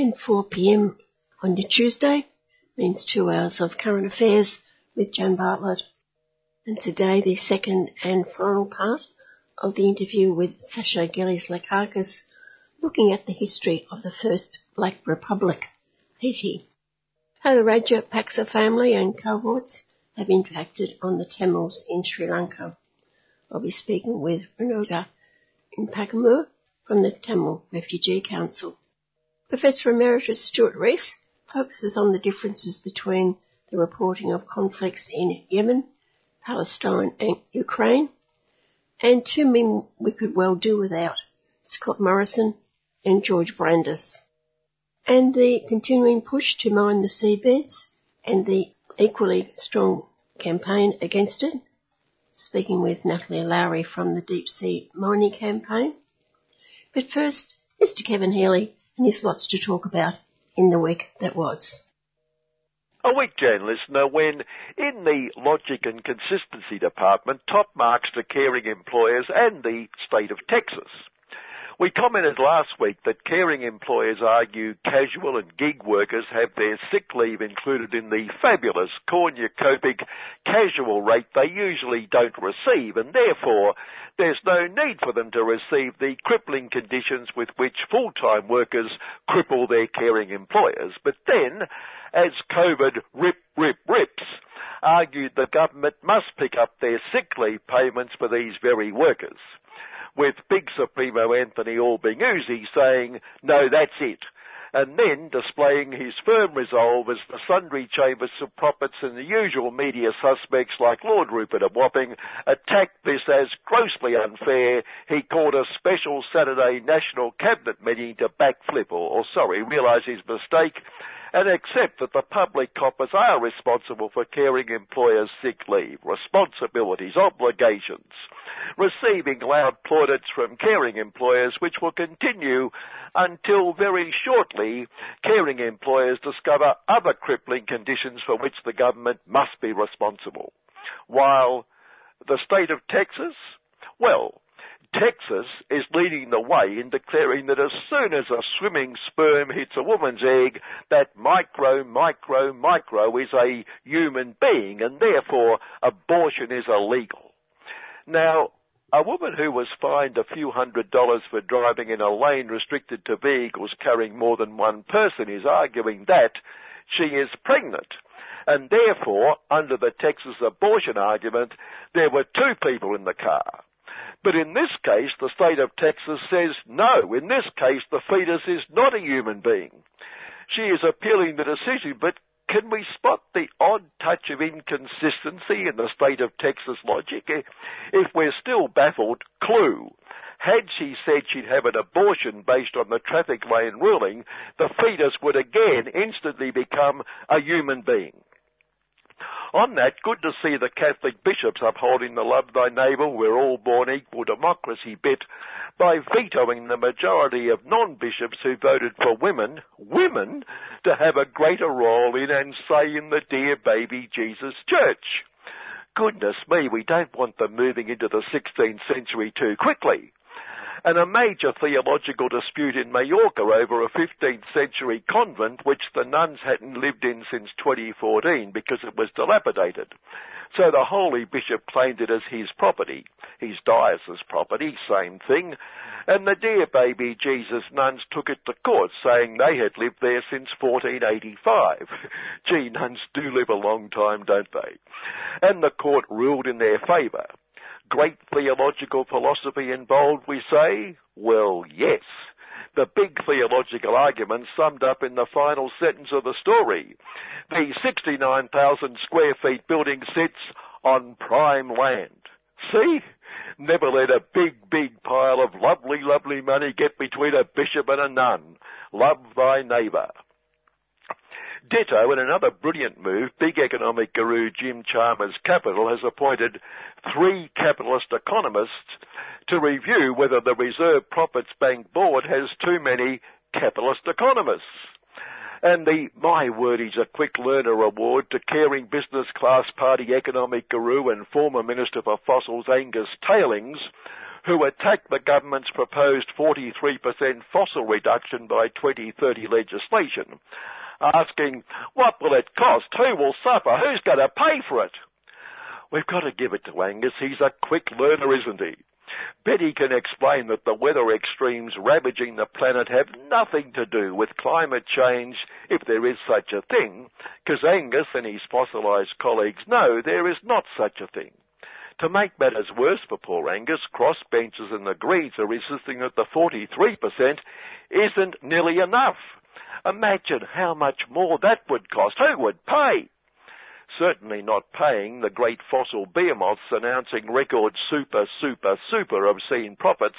and 4 p.m. on your Tuesday means two hours of current affairs with Jan Bartlett. And today the second and final part of the interview with Sasha Gillies Lakakis looking at the history of the first Black Republic, Haiti. How the Rajapaksa family and cohorts have impacted on the Tamils in Sri Lanka. I'll be speaking with Renuka Inbakumar from the Tamil Refugee Council. Professor Emeritus Stuart Rees focuses on the differences between the reporting of conflicts in Yemen, Palestine and Ukraine, and two men we could well do without, Scott Morrison and George Brandis. And the continuing push to mine the seabeds and the equally strong campaign against it. Speaking with Natalie Lowrey from the Deep Sea Mining Campaign. But first, Mr. Kevin Healy, there's lots to talk about in the week that was. A week, Jan listener, when in the Logic and Consistency Department, top marks to caring employers and the state of Texas. We commented last week that caring employers argue casual and gig workers have their sick leave included in the fabulous cornucopic casual rate they usually don't receive and therefore there's no need for them to receive the crippling conditions with which full-time workers cripple their caring employers. But then, as COVID rip, rip, rips, argued the government must pick up their sick leave payments for these very workers with Big Supremo Anthony Albanese saying, no, that's it. And then displaying his firm resolve as the sundry chambers of prophets and the usual media suspects like Lord Rupert of Wapping attacked this as grossly unfair. He called a special Saturday National Cabinet meeting to backflip or, or sorry, realise his mistake and accept that the public coppers are responsible for caring employers' sick leave, responsibilities, obligations, receiving loud plaudits from caring employers which will continue until very shortly caring employers discover other crippling conditions for which the government must be responsible. While the state of Texas, well, Texas is leading the way in declaring that as soon as a swimming sperm hits a woman's egg, that micro, micro, micro is a human being and therefore abortion is illegal. Now, a woman who was fined a few hundred dollars for driving in a lane restricted to vehicles carrying more than one person is arguing that she is pregnant. And therefore, under the Texas abortion argument, there were two people in the car. But in this case, the state of Texas says no. In this case, the fetus is not a human being. She is appealing the decision, but can we spot the odd touch of inconsistency in the state of Texas logic? If we're still baffled, clue. Had she said she'd have an abortion based on the traffic lane ruling, the fetus would again instantly become a human being. On that, good to see the Catholic bishops upholding the love thy neighbour, we're all born equal democracy bit. By vetoing the majority of non-bishops who voted for women, women, to have a greater role in and say in the dear baby Jesus church. Goodness me, we don't want them moving into the 16th century too quickly and a major theological dispute in Mallorca over a 15th century convent which the nuns hadn't lived in since 2014 because it was dilapidated. So the holy bishop claimed it as his property, his diocese property, same thing, and the dear baby Jesus nuns took it to court saying they had lived there since 1485. Gee, nuns do live a long time, don't they? And the court ruled in their favour great theological philosophy involved, we say? Well, yes. The big theological argument summed up in the final sentence of the story. The 69,000 square feet building sits on prime land. See? Never let a big, big pile of lovely, lovely money get between a bishop and a nun. Love thy neighbour. Ditto, in another brilliant move, big economic guru Jim Chalmers Capital has appointed three capitalist economists to review whether the Reserve Profits Bank Board has too many capitalist economists. And the My Word is a Quick Learner Award to caring business class party economic guru and former Minister for Fossils Angus Tailings who attacked the government's proposed 43% fossil reduction by 2030 legislation, asking, what will it cost? Who will suffer? Who's going to pay for it? We've got to give it to Angus. He's a quick learner, isn't he? Betty can explain that the weather extremes ravaging the planet have nothing to do with climate change, if there is such a thing, because Angus and his fossilised colleagues know there is not such a thing. To make matters worse for poor Angus, crossbenchers and the Greens are insisting that the 43% isn't nearly enough. Imagine how much more that would cost. Who would pay? Certainly not paying the great fossil behemoths announcing record super, super, super obscene profits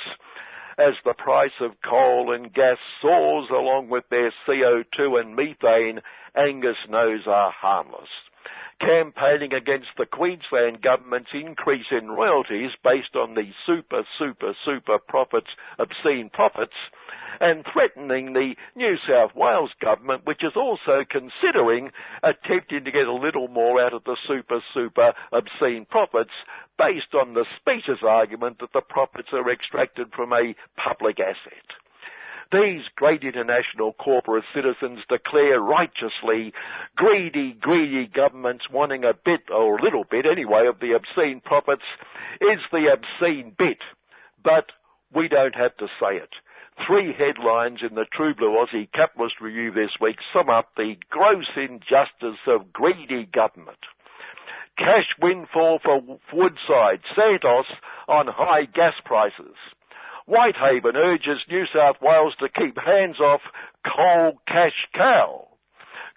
as the price of coal and gas soars along with their CO2 and methane Angus knows are harmless campaigning against the Queensland government's increase in royalties based on the super, super, super profits, obscene profits, and threatening the New South Wales government, which is also considering attempting to get a little more out of the super, super obscene profits based on the specious argument that the profits are extracted from a public asset. These great international corporate citizens declare righteously greedy, greedy governments wanting a bit, or a little bit anyway, of the obscene profits is the obscene bit. But we don't have to say it. Three headlines in the True Blue Aussie Capitalist Review this week sum up the gross injustice of greedy government. Cash windfall for Woodside, Santos on high gas prices. Whitehaven urges New South Wales to keep hands off coal cash cow.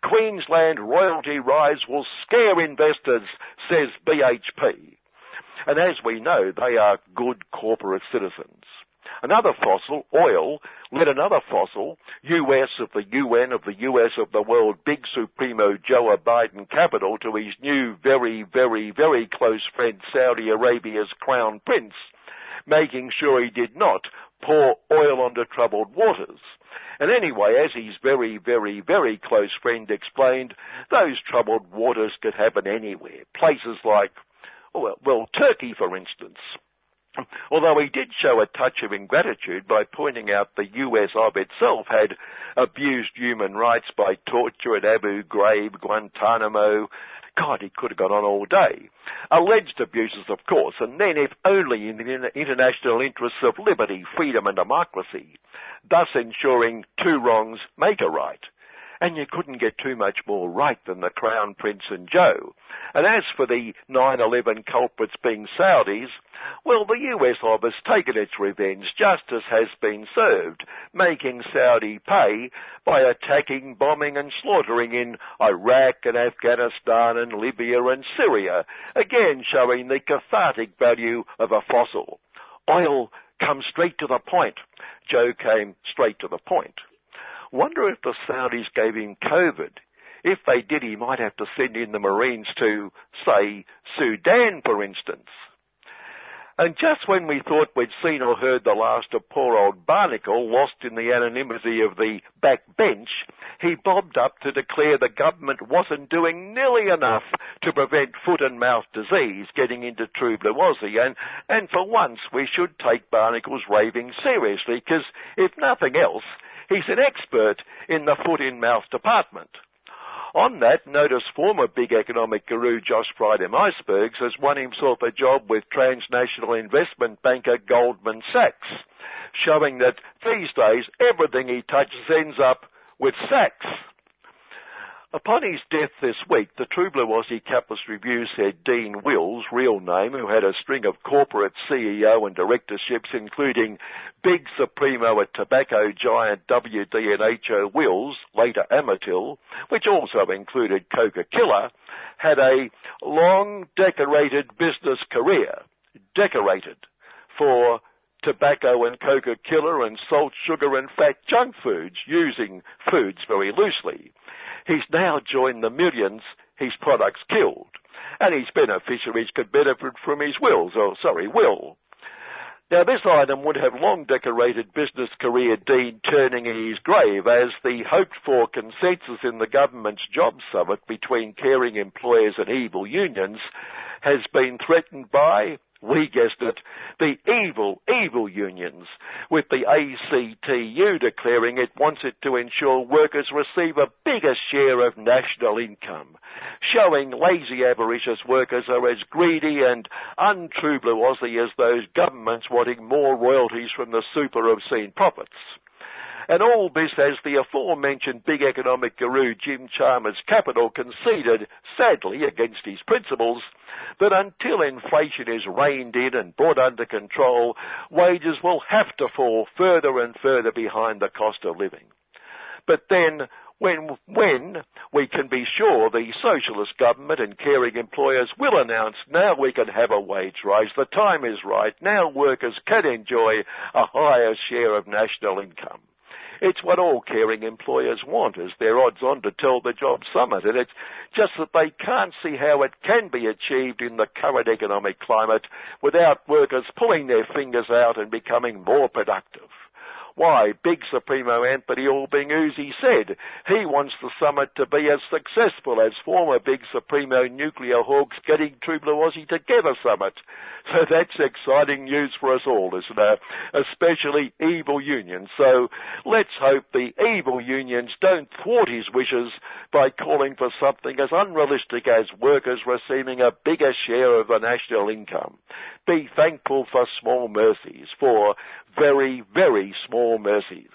Queensland royalty rise will scare investors, says BHP. And as we know, they are good corporate citizens. Another fossil, oil, led another fossil, US of the UN of the US of the world, big supremo Joe Biden capital to his new very, very, very close friend Saudi Arabia's crown prince making sure he did not pour oil onto troubled waters. And anyway, as his very, very, very close friend explained, those troubled waters could happen anywhere. Places like, oh, well, well Turkey, for instance. Although he did show a touch of ingratitude by pointing out the US of itself had abused human rights by torture at Abu Ghraib, Guantanamo, God, he could have gone on all day. Alleged abuses, of course, and then if only in the international interests of liberty, freedom and democracy, thus ensuring two wrongs make a right and you couldn't get too much more right than the Crown Prince and Joe. And as for the 9-11 culprits being Saudis, well, the US of has taken its revenge. Justice has been served, making Saudi pay by attacking, bombing and slaughtering in Iraq and Afghanistan and Libya and Syria, again showing the cathartic value of a fossil. Oil comes straight to the point. Joe came straight to the point. Wonder if the Saudis gave him COVID. If they did, he might have to send in the Marines to, say, Sudan, for instance. And just when we thought we'd seen or heard the last of poor old Barnacle, lost in the anonymity of the back bench, he bobbed up to declare the government wasn't doing nearly enough to prevent foot and mouth disease getting into True Blue Aussie. And, and for once, we should take Barnacle's raving seriously, because if nothing else, He's an expert in the foot in mouth department. On that, notice former big economic guru Josh Friedem Icebergs has won himself a job with transnational investment banker Goldman Sachs, showing that these days everything he touches ends up with Sachs. Upon his death this week, the True Blue Aussie Capitalist Review said Dean Wills, real name, who had a string of corporate CEO and directorships, including big supremo at tobacco giant WD&HO Wills, later Amatil, which also included Coca-Cola, had a long decorated business career. Decorated for tobacco and Coca-Cola and salt, sugar and fat junk foods, using foods very loosely. He's now joined the millions his products killed. And his beneficiaries could benefit from his wills, or sorry, will. Now this item would have long decorated business career Dean turning in his grave as the hoped for consensus in the government's job summit between caring employers and evil unions has been threatened by we guessed it, the evil, evil unions, with the ACTU declaring it wants it to ensure workers receive a bigger share of national income, showing lazy avaricious workers are as greedy and untrue blue Aussie as those governments wanting more royalties from the super obscene profits. And all this as the aforementioned big economic guru Jim Chalmers Capital conceded, sadly against his principles, that until inflation is reined in and brought under control, wages will have to fall further and further behind the cost of living. But then, when, when we can be sure the socialist government and caring employers will announce now we can have a wage rise, the time is right, now workers can enjoy a higher share of national income. It's what all caring employers want as their odds on to tell the job summit and it's just that they can't see how it can be achieved in the current economic climate without workers pulling their fingers out and becoming more productive. Why, Big Supremo Anthony Uzi said he wants the summit to be as successful as former Big Supremo Nuclear Hawks getting Aussie Together summit. So that's exciting news for us all, isn't it? Especially evil unions. So let's hope the evil unions don't thwart his wishes by calling for something as unrealistic as workers receiving a bigger share of the national income. Be thankful for small mercies, for very, very small mercies.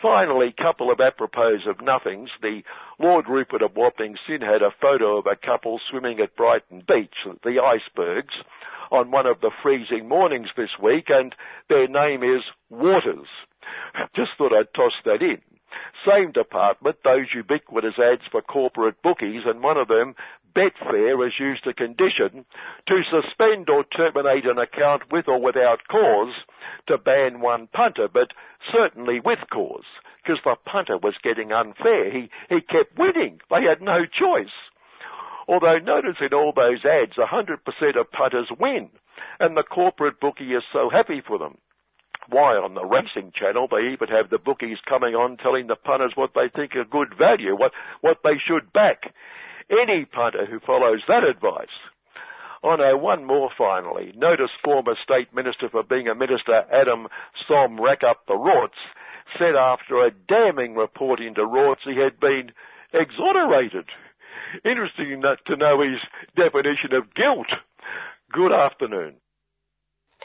Finally, couple of apropos of nothings. The Lord Rupert of Wapping-Sin had a photo of a couple swimming at Brighton Beach, the icebergs, on one of the freezing mornings this week, and their name is Waters. Just thought I'd toss that in. Same department, those ubiquitous ads for corporate bookies, and one of them, Betfair, has used a condition to suspend or terminate an account with or without cause to ban one punter, but certainly with cause, because the punter was getting unfair. He, he kept winning. They had no choice. Although notice in all those ads, 100% of punters win, and the corporate bookie is so happy for them. Why, on the racing channel, they even have the bookies coming on telling the punters what they think are good value, what, what they should back. Any punter who follows that advice Oh no, one more finally. Notice former State Minister for being a minister, Adam Som rack up the rorts, said after a damning report into rorts he had been exonerated. Interesting to know his definition of guilt. Good afternoon.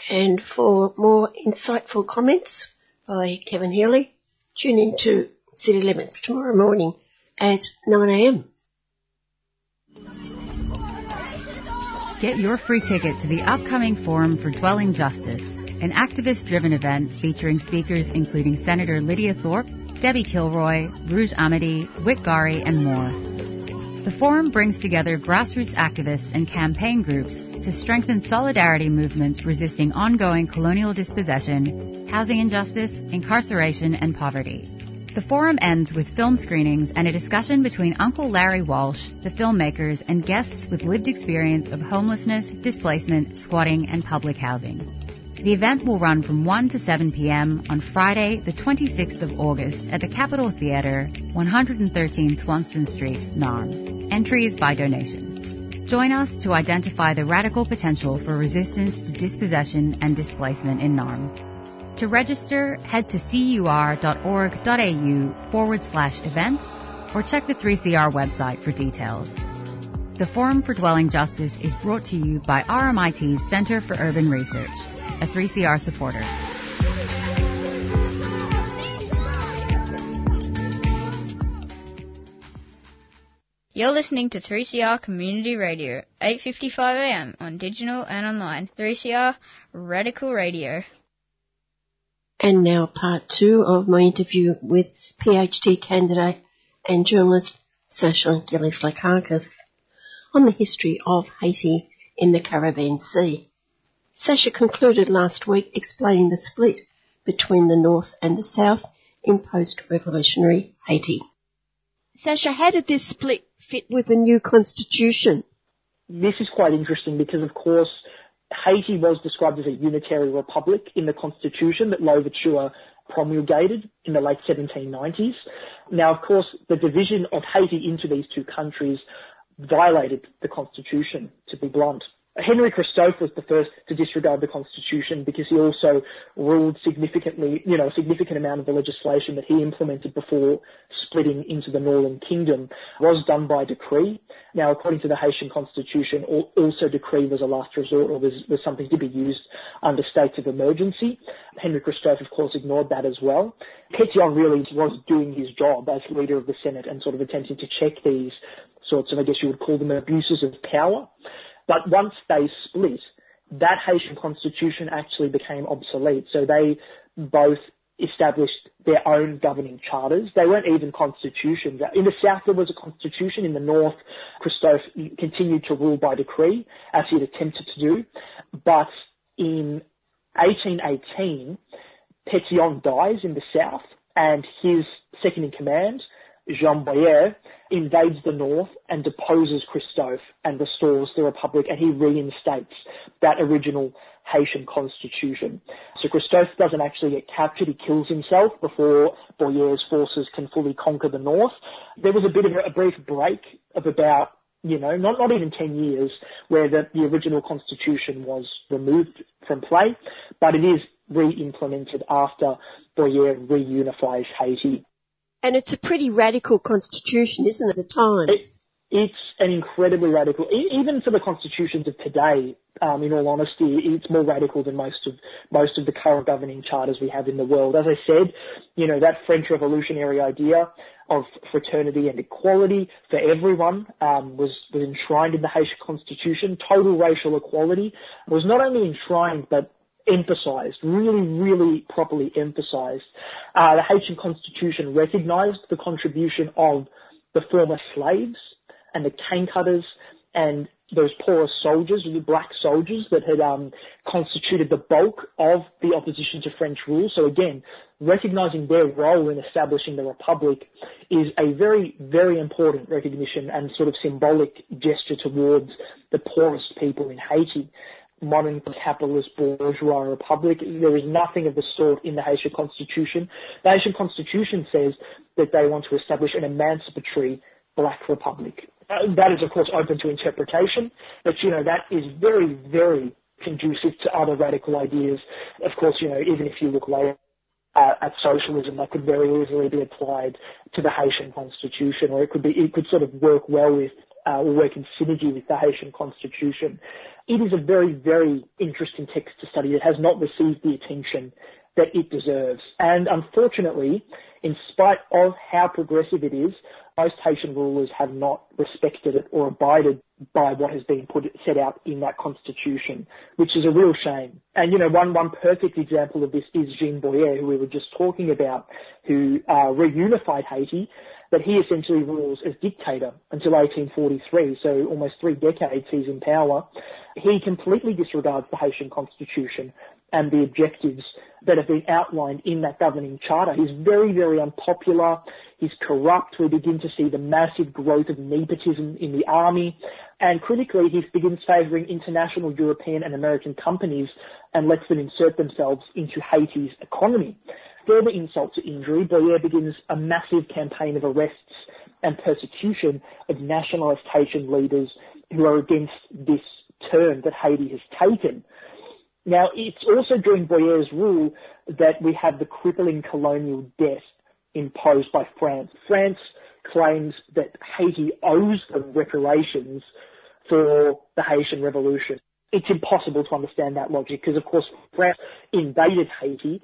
And for more insightful comments by Kevin Healy, tune in to City Limits tomorrow morning at 9am. Get your free ticket to the upcoming Forum for Dwelling Justice, an activist driven event featuring speakers including Senator Lydia Thorpe, Debbie Kilroy, Rouge Amity, Wick Gari, and more. The forum brings together grassroots activists and campaign groups to strengthen solidarity movements resisting ongoing colonial dispossession, housing injustice, incarceration, and poverty. The forum ends with film screenings and a discussion between Uncle Larry Walsh, the filmmakers, and guests with lived experience of homelessness, displacement, squatting, and public housing. The event will run from 1 to 7 p.m. on Friday, the 26th of August at the Capitol Theatre, 113 Swanston Street, Narm. Entry is by donation. Join us to identify the radical potential for resistance to dispossession and displacement in Narm. To register, head to cur.org.au forward slash events or check the 3CR website for details. The Forum for Dwelling Justice is brought to you by RMIT's Centre for Urban Research, a 3CR supporter. You're listening to 3CR Community Radio, 8:55 a.m. on digital and online. 3CR Radical Radio. And now part two of my interview with PhD candidate and journalist Sasha Gillis Lakakis on the history of Haiti in the Caribbean Sea. Sasha concluded last week explaining the split between the North and the South in post-revolutionary Haiti. Sasha, how did this split fit with the new constitution? This is quite interesting because, of course, Haiti was described as a unitary republic in the constitution that Louverture promulgated in the late 1790s. Now, of course, the division of Haiti into these two countries violated the constitution, to be blunt. Henry Christophe was the first to disregard the constitution because he also ruled significantly, you know, a significant amount of the legislation that he implemented before splitting into the Northern Kingdom was done by decree. Now, according to the Haitian constitution, also decree was a last resort or was, was something to be used under states of emergency. Henry Christophe, of course, ignored that as well. Pétion really was doing his job as leader of the Senate and sort of attempting to check these sorts of, I guess you would call them abuses of power. But once they split, that Haitian constitution actually became obsolete. So they both established their own governing charters. They weren't even constitutions. In the south, there was a constitution. In the north, Christophe continued to rule by decree, as he had attempted to do. But in 1818, Pétion dies in the south, and his second in command, Jean Boyer, invades the north and deposes Christophe and restores the republic and he reinstates that original Haitian constitution. So Christophe doesn't actually get captured, he kills himself before Boyer's forces can fully conquer the north. There was a bit of a, a brief break of about you know, not, not even 10 years where the, the original constitution was removed from play, but it is re-implemented after Boyer reunifies Haiti and it's a pretty radical constitution, isn't it, at times? It's, it's an incredibly radical, even for the constitutions of today, um, in all honesty, it's more radical than most of, most of the current governing charters we have in the world. As I said, you know, that French revolutionary idea of fraternity and equality for everyone um, was, was enshrined in the Haitian constitution. Total racial equality was not only enshrined, but emphasized, really, really properly emphasized. Uh, the Haitian constitution recognized the contribution of the former slaves and the cane cutters and those poorer soldiers, the black soldiers that had um, constituted the bulk of the opposition to French rule. So again, recognizing their role in establishing the republic is a very, very important recognition and sort of symbolic gesture towards the poorest people in Haiti modern capitalist bourgeois republic. There is nothing of the sort in the Haitian constitution. The Haitian constitution says that they want to establish an emancipatory black republic. Uh, that is, of course, open to interpretation, but you know that is very, very conducive to other radical ideas. Of course, you know even if you look later uh, at socialism, that could very easily be applied to the Haitian constitution, or it could be it could sort of work well with uh, or work in synergy with the Haitian constitution. It is a very, very interesting text to study. It has not received the attention that it deserves. And unfortunately, in spite of how progressive it is, most Haitian rulers have not respected it or abided by what has been put set out in that constitution, which is a real shame. And you know, one one perfect example of this is Jean Boyer, who we were just talking about, who uh, reunified Haiti but he essentially rules as dictator until 1843, so almost three decades he's in power. He completely disregards the Haitian constitution and the objectives that have been outlined in that governing charter. He's very, very unpopular. He's corrupt. We begin to see the massive growth of nepotism in the army. And critically, he begins favouring international European and American companies and lets them insert themselves into Haiti's economy. Further insult to injury, Boyer begins a massive campaign of arrests and persecution of nationalist Haitian leaders who are against this turn that Haiti has taken. Now, it's also during Boyer's rule that we have the crippling colonial debt imposed by France. France claims that Haiti owes them reparations for the Haitian Revolution. It's impossible to understand that logic because, of course, France invaded Haiti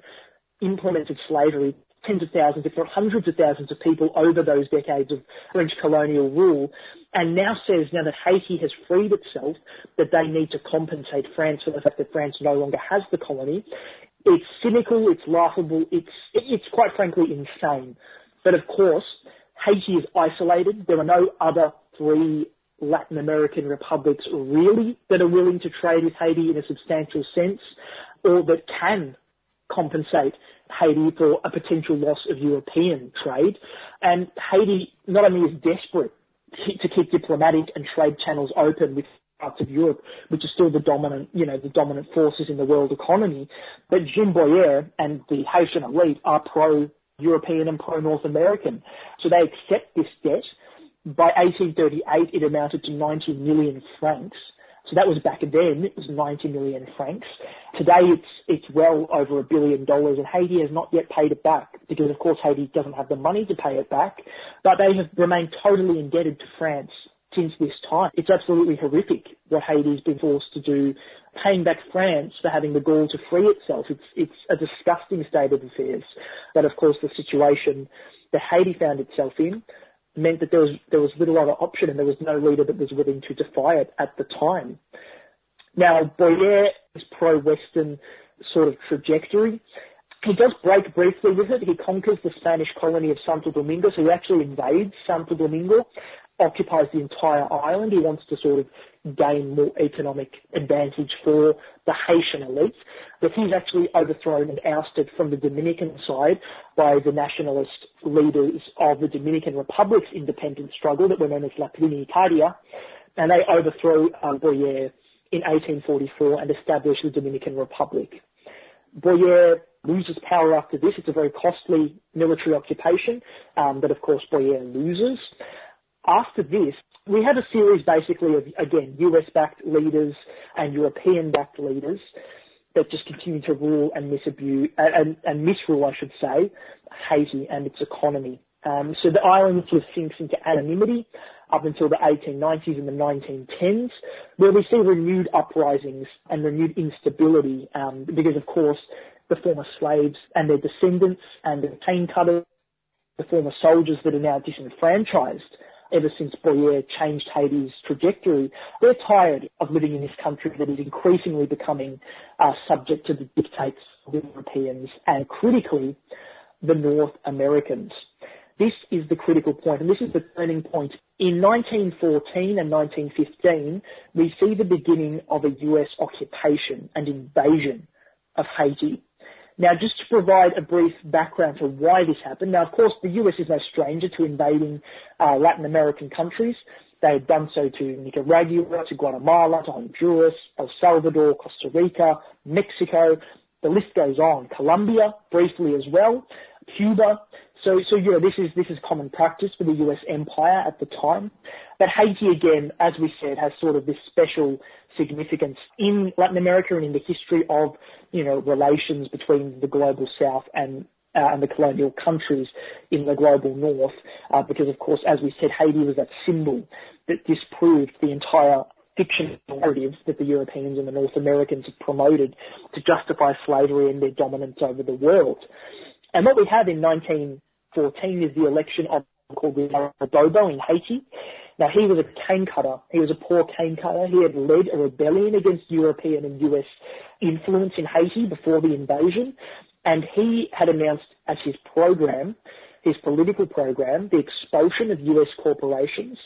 implemented slavery, tens of thousands, if not hundreds of thousands of people over those decades of French colonial rule, and now says now that Haiti has freed itself, that they need to compensate France for the fact that France no longer has the colony. It's cynical, it's laughable, it's, it's quite frankly insane. But of course, Haiti is isolated. There are no other three Latin American republics really that are willing to trade with Haiti in a substantial sense or that can compensate Haiti for a potential loss of European trade. And Haiti not only is desperate to keep diplomatic and trade channels open with parts of Europe, which are still the dominant, you know, the dominant forces in the world economy, but Jean Boyer and the Haitian elite are pro-European and pro-North American. So they accept this debt. By 1838, it amounted to 90 million francs. So that was back then, it was 90 million francs. Today it's, it's well over a billion dollars and Haiti has not yet paid it back because of course Haiti doesn't have the money to pay it back, but they have remained totally indebted to France since this time. It's absolutely horrific what Haiti's been forced to do, paying back France for having the gall to free itself. It's, it's a disgusting state of affairs. But of course the situation that Haiti found itself in meant that there was, there was little other option and there was no leader that was willing to defy it at the time. Now, Boyer is pro-Western sort of trajectory. He does break briefly with it. He conquers the Spanish colony of Santo Domingo, so he actually invades Santo Domingo, occupies the entire island. He wants to sort of gain more economic advantage for the Haitian elite. But he's actually overthrown and ousted from the Dominican side by the nationalist leaders of the Dominican Republic's independence struggle that were known as La Trinitaria. And they overthrow um, Boyer in 1844 and establish the Dominican Republic. Boyer loses power after this. It's a very costly military occupation, um, but of course Boyer loses. After this, we have a series basically of, again, US-backed leaders and European-backed leaders that just continue to rule and misabuse, and, and misrule, I should say, Haiti and its economy. Um, so the island sort of sinks into anonymity up until the 1890s and the 1910s, where we see renewed uprisings and renewed instability, um, because of course the former slaves and their descendants and the cane cutters, the former soldiers that are now disenfranchised, ever since Boyer changed Haiti's trajectory, they're tired of living in this country that is increasingly becoming uh, subject to the dictates of the Europeans and critically the North Americans. This is the critical point, and this is the turning point. In 1914 and 1915, we see the beginning of a US occupation and invasion of Haiti. Now, just to provide a brief background for why this happened. Now, of course, the US is no stranger to invading uh, Latin American countries. They had done so to Nicaragua, to Guatemala, to Honduras, El Salvador, Costa Rica, Mexico. The list goes on. Colombia, briefly as well. Cuba. So, so yeah, this is this is common practice for the U.S. empire at the time. But Haiti, again, as we said, has sort of this special significance in Latin America and in the history of, you know, relations between the global south and uh, and the colonial countries in the global north, uh, because of course, as we said, Haiti was that symbol that disproved the entire fiction narratives that the Europeans and the North Americans have promoted to justify slavery and their dominance over the world. And what we have in 1914 is the election of called the Bobo in Haiti, now he was a cane cutter. He was a poor cane cutter. He had led a rebellion against European and US influence in Haiti before the invasion. And he had announced as his program, his political program, the expulsion of US corporations.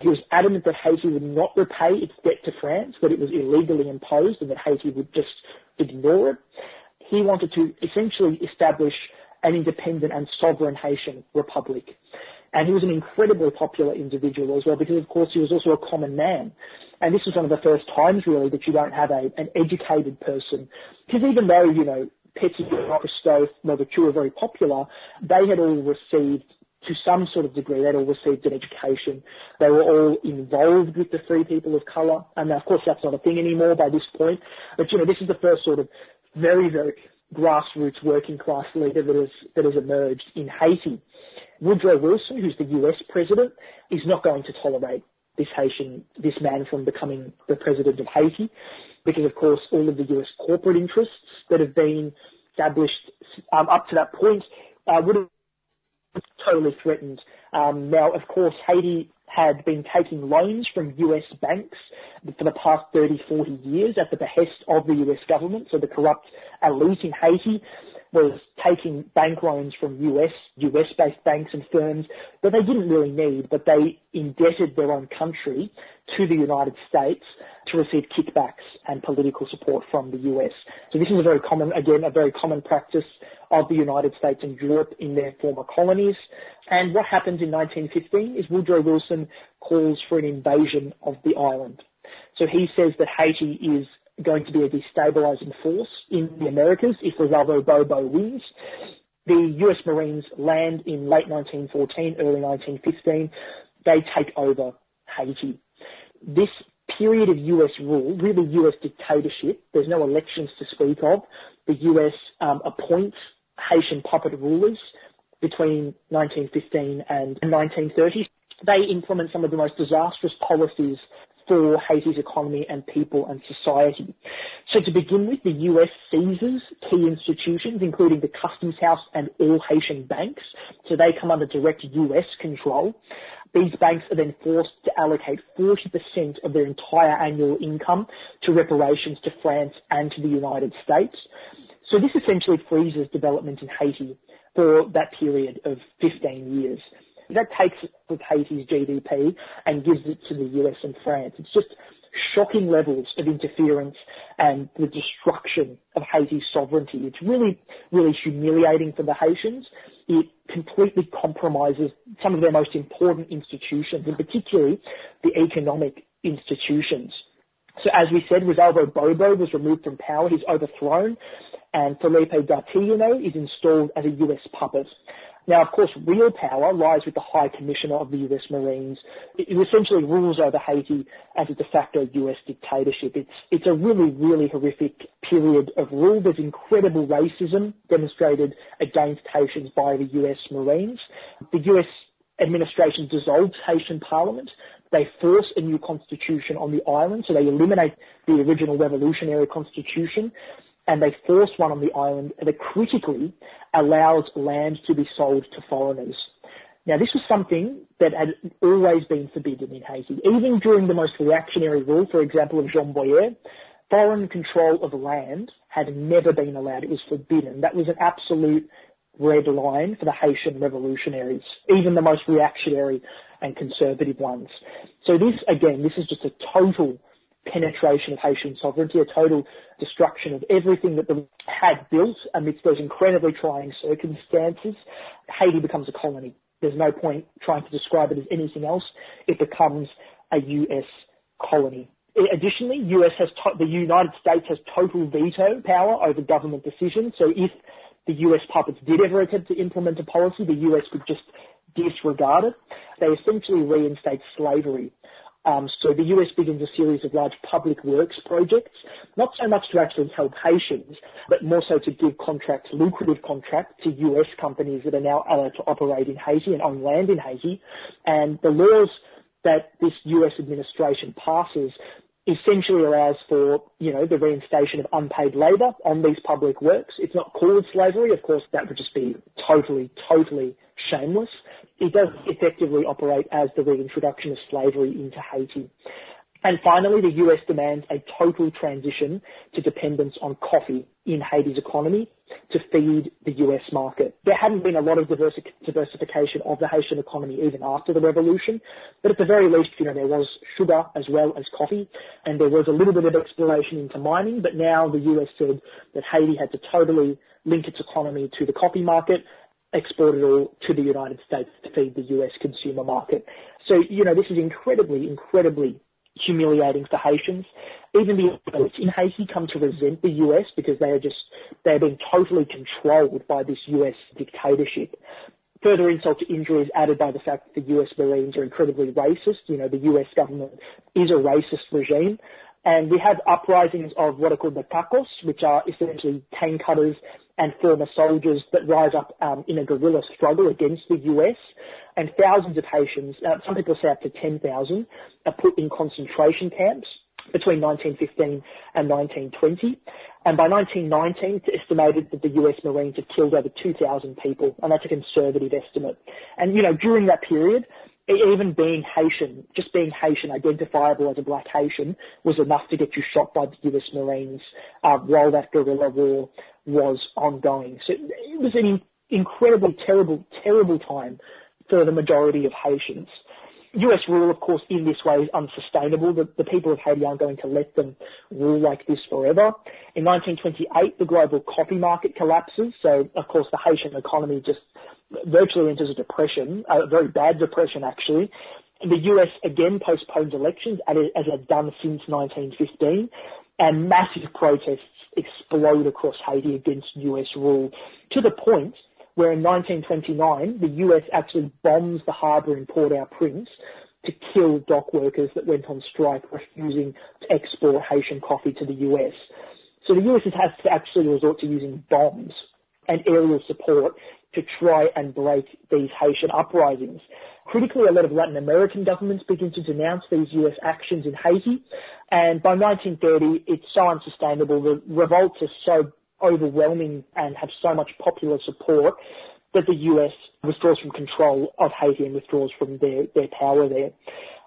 He was adamant that Haiti would not repay its debt to France, that it was illegally imposed and that Haiti would just ignore it. He wanted to essentially establish an independent and sovereign Haitian republic. And he was an incredibly popular individual as well because, of course, he was also a common man. And this was one of the first times, really, that you don't have a, an educated person. Because even though, you know, Pétion, Christophe, Louverture were very popular, they had all received to some sort of degree, they'd all received an education. They were all involved with the free people of colour. And of course, that's not a thing anymore by this point. But, you know, this is the first sort of very, very grassroots working class leader that has, that has emerged in Haiti. Woodrow Wilson, who's the US president, is not going to tolerate this Haitian, this man from becoming the president of Haiti, because of course all of the US corporate interests that have been established um, up to that point uh, would have totally threatened. Um, now, of course, Haiti had been taking loans from US banks for the past 30, 40 years at the behest of the US government. So the corrupt elite in Haiti was taking bank loans from US, US-based banks and firms that they didn't really need, but they indebted their own country to the United States to receive kickbacks and political support from the US. So this is a very common, again, a very common practice of the United States and Europe in their former colonies. And what happens in 1915 is Woodrow Wilson calls for an invasion of the island. So he says that Haiti is going to be a destabilizing force in the Americas if Rosalvo Bobo wins. The US Marines land in late 1914, early 1915. They take over Haiti. This period of US rule, really US dictatorship. There's no elections to speak of. The US um, appoints Haitian puppet rulers between 1915 and 1930. They implement some of the most disastrous policies for Haiti's economy and people and society. So to begin with, the US seizes key institutions, including the Customs House and all Haitian banks. So they come under direct US control. These banks are then forced to allocate 40% of their entire annual income to reparations to France and to the United States. So this essentially freezes development in Haiti for that period of 15 years. That takes with Haiti's GDP and gives it to the US and France. It's just shocking levels of interference and the destruction of Haiti's sovereignty. It's really, really humiliating for the Haitians. It completely compromises some of their most important institutions, and particularly the economic institutions. So as we said, Rosalvo Bobo was removed from power. He's overthrown and Felipe Dartiguenave is installed as a US puppet. Now, of course, real power lies with the High Commissioner of the US Marines. It essentially rules over Haiti as a de facto US dictatorship. It's, it's a really, really horrific period of rule. There's incredible racism demonstrated against Haitians by the US Marines. The US administration dissolves Haitian parliament. They force a new constitution on the island, so they eliminate the original revolutionary constitution and they force one on the island that critically allows land to be sold to foreigners. Now, this was something that had always been forbidden in Haiti. Even during the most reactionary rule, for example, of Jean Boyer, foreign control of land had never been allowed. It was forbidden. That was an absolute red line for the Haitian revolutionaries, even the most reactionary and conservative ones. So this, again, this is just a total penetration of Haitian sovereignty, a total destruction of everything that the had built amidst those incredibly trying circumstances. Haiti becomes a colony. There's no point trying to describe it as anything else. It becomes a US colony. Additionally, US has to- the United States has total veto power over government decisions. So if the US puppets did ever attempt to implement a policy, the US could just disregard it. They essentially reinstate slavery Um, so the US begins a series of large public works projects, not so much to actually help Haitians, but more so to give contracts, lucrative contracts to US companies that are now allowed to operate in Haiti and on land in Haiti. And the laws that this US administration passes essentially allows for, you know, the reinstation of unpaid labour on these public works. It's not called slavery. Of course, that would just be totally, totally shameless it does effectively operate as the reintroduction of slavery into Haiti. And finally, the US demands a total transition to dependence on coffee in Haiti's economy to feed the US market. There hadn't been a lot of diversification of the Haitian economy even after the revolution, but at the very least, you know, there was sugar as well as coffee, and there was a little bit of exploration into mining, but now the US said that Haiti had to totally link its economy to the coffee market export it all to the United States to feed the US consumer market. So, you know, this is incredibly, incredibly humiliating for Haitians. Even the elites in Haiti come to resent the US because they are just, they're being totally controlled by this US dictatorship. Further insult to injury is added by the fact that the US Marines are incredibly racist. You know, the US government is a racist regime. And we have uprisings of what are called the cacos, which are essentially cane cutters and former soldiers that rise up um, in a guerrilla struggle against the US. And thousands of Haitians, uh, some people say up to 10,000, are put in concentration camps between 1915 and 1920. And by 1919, it's estimated that the US Marines have killed over 2,000 people, and that's a conservative estimate. And, you know, during that period, even being Haitian, just being Haitian, identifiable as a black Haitian, was enough to get you shot by the US Marines uh, while that guerrilla war was ongoing. So it was an incredibly terrible, terrible time for the majority of Haitians. US rule, of course, in this way is unsustainable. The, the, people of Haiti aren't going to let them rule like this forever. In 1928, the global coffee market collapses. So, of course, the Haitian economy just virtually enters a depression, a very bad depression, actually. The US again postpones elections, as it has done since 1915, and massive protests explode across Haiti against US rule to the point where in 1929 the US actually bombs the harbour in Port-au-Prince to kill dock workers that went on strike refusing to export Haitian coffee to the US. So the US has had to actually resort to using bombs and aerial support to try and break these Haitian uprisings. Critically, a lot of Latin American governments begin to denounce these US actions in Haiti, and by 1930, it's so unsustainable. The revolts are so overwhelming and have so much popular support that the US withdraws from control of Haiti and withdraws from their, their power there.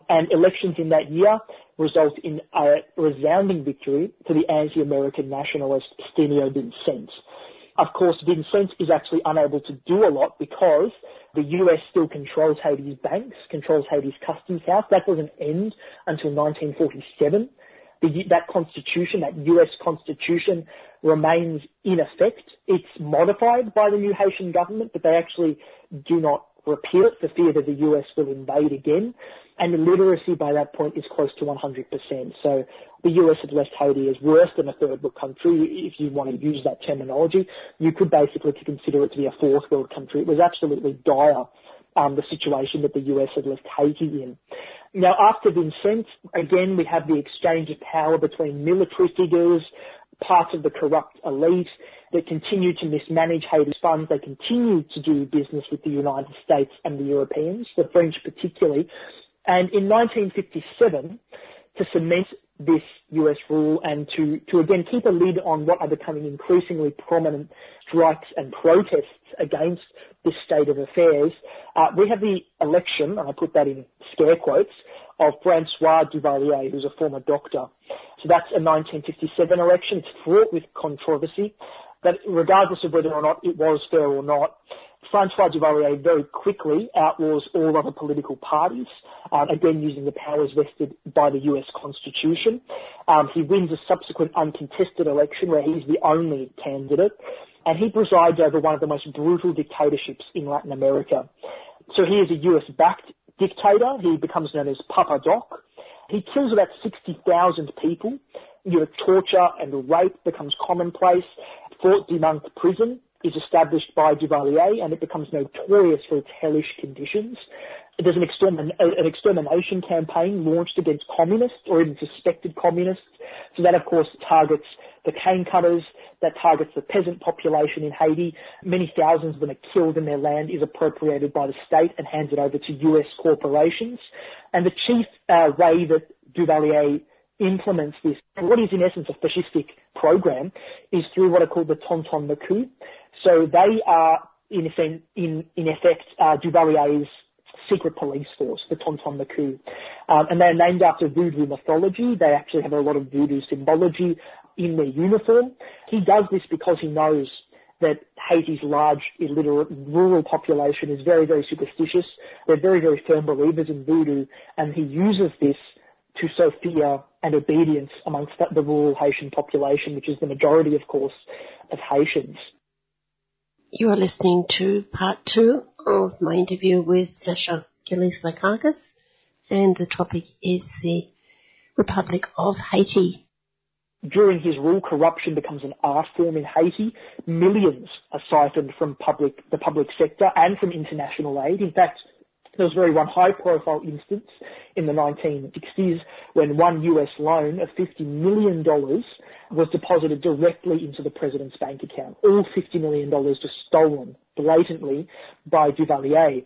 And elections in that year result in a resounding victory for the anti-American nationalist Stenio Vincent. Of course, Vincent is actually unable to do a lot because the US still controls Haiti's banks, controls Haiti's customs house. That doesn't end until 1947. The, that constitution, that US constitution remains in effect. It's modified by the new Haitian government, but they actually do not repeal it for fear that the US will invade again. And literacy by that point is close to 100%. So the US had left Haiti as worse than a third world country, if you want to use that terminology. You could basically consider it to be a fourth world country. It was absolutely dire, um, the situation that the US had left Haiti in. Now, after Vincent, again, we have the exchange of power between military figures, parts of the corrupt elite that continue to mismanage Haiti's funds. They continue to do business with the United States and the Europeans, the French particularly. And in 1957, to cement this US rule and to, to again keep a lid on what are becoming increasingly prominent strikes and protests against this state of affairs, uh, we have the election, and I put that in scare quotes, of Francois Duvalier, who's a former doctor. So that's a 1957 election. It's fraught with controversy, but regardless of whether or not it was fair or not, Francois Duvalier very quickly outlaws all other political parties, um, again using the powers vested by the US Constitution. Um, he wins a subsequent uncontested election where he's the only candidate, and he presides over one of the most brutal dictatorships in Latin America. So he is a US-backed dictator. He becomes known as Papa Doc. He kills about 60,000 people. You know, torture and rape becomes commonplace. Fort de prison is established by Duvalier and it becomes notorious for its hellish conditions. There's an, extermin- an extermination campaign launched against communists or even suspected communists. So that of course targets the cane cutters, that targets the peasant population in Haiti. Many thousands of them are killed and their land is appropriated by the state and handed over to US corporations. And the chief uh, way that Duvalier implements this, what is in essence a fascistic program, is through what are called the Tonton Macoute. So they are, in effect, in, in effect uh, Duvalier's secret police force, the Tonton Macoute. Um, and they're named after voodoo mythology. They actually have a lot of voodoo symbology in their uniform. He does this because he knows that Haiti's large illiterate rural population is very, very superstitious. They're very, very firm believers in voodoo, and he uses this to sow fear and obedience amongst the rural Haitian population, which is the majority, of course, of Haitians. You are listening to part two of my interview with Sasha Gillies Lakakis, and the topic is the Republic of Haiti. During his rule, corruption becomes an art form in Haiti. Millions are siphoned from public, the public sector and from international aid. In fact, there was very one high profile instance in the 1960s when one US loan of $50 million was deposited directly into the president's bank account. All $50 million just stolen blatantly by Duvalier.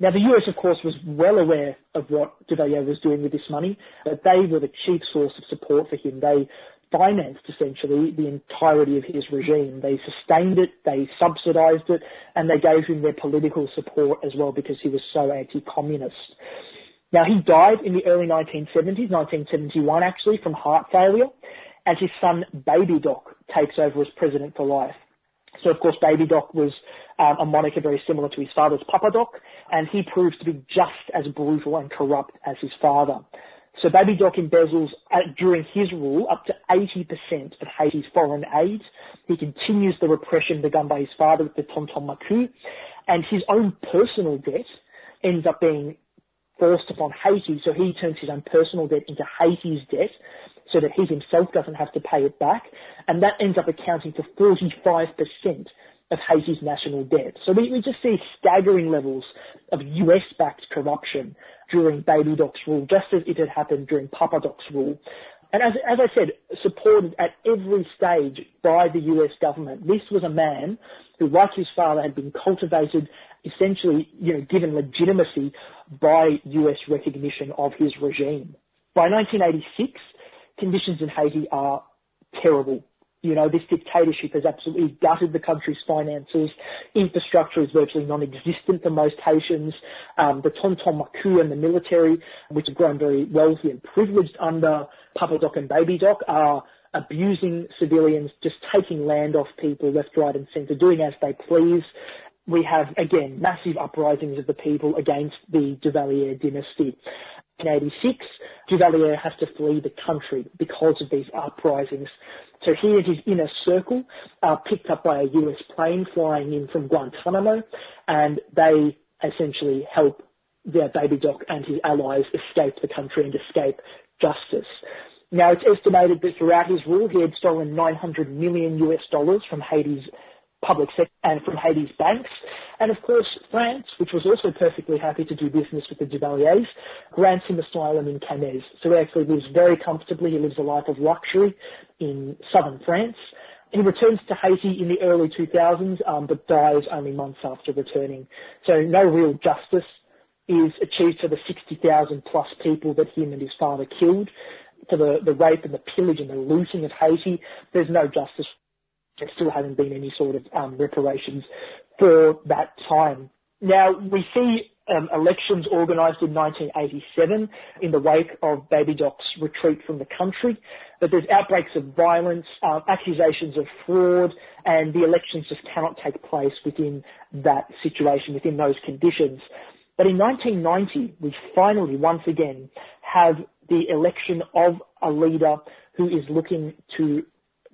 Now the US of course was well aware of what Duvalier was doing with this money, but they were the chief source of support for him. They financed essentially the entirety of his regime. They sustained it, they subsidized it, and they gave him their political support as well because he was so anti-communist. Now he died in the early 1970s, 1971 actually, from heart failure, as his son Baby Doc takes over as president for life. So of course Baby Doc was um, a moniker very similar to his father's Papa Doc, and he proves to be just as brutal and corrupt as his father. So Baby Doc embezzles uh, during his rule up to 80% of Haiti's foreign aid. He continues the repression begun by his father with the Tonton Macoute, and his own personal debt ends up being forced upon Haiti, so he turns his own personal debt into Haiti's debt so that he himself doesn't have to pay it back, and that ends up accounting for 45% of Haiti's national debt. So we, we just see staggering levels of US-backed corruption during Baby Doc's rule, just as it had happened during Papa Doc's rule. And as, as I said, supported at every stage by the US government. This was a man who, like his father, had been cultivated, essentially, you know, given legitimacy by US recognition of his regime. By 1986, conditions in Haiti are terrible. You know, this dictatorship has absolutely gutted the country's finances. Infrastructure is virtually non-existent for most Haitians. Um, the Tonton Macoute and the military, which have grown very wealthy and privileged under Papa Doc and Baby Doc, are abusing civilians, just taking land off people left, right and centre, doing as they please. We have, again, massive uprisings of the people against the Duvalier dynasty. In 86, Duvalier has to flee the country because of these uprisings. So he and his inner circle are picked up by a US plane flying in from Guantanamo, and they essentially help their baby doc and his allies escape the country and escape justice. Now, it's estimated that throughout his rule, he had stolen 900 million US dollars from Haiti's public sector and from Haiti's banks. And of course, France, which was also perfectly happy to do business with the Duvaliers, grants him asylum in Cannes. So he actually lives very comfortably. He lives a life of luxury in southern France. He returns to Haiti in the early 2000s, um, but dies only months after returning. So no real justice is achieved for the 60,000 plus people that him and his father killed, for the, the rape and the pillage and the looting of Haiti. There's no justice there still haven't been any sort of um, reparations for that time. Now, we see um, elections organised in 1987 in the wake of Baby Doc's retreat from the country, but there's outbreaks of violence, uh, accusations of fraud, and the elections just cannot take place within that situation, within those conditions. But in 1990, we finally, once again, have the election of a leader who is looking to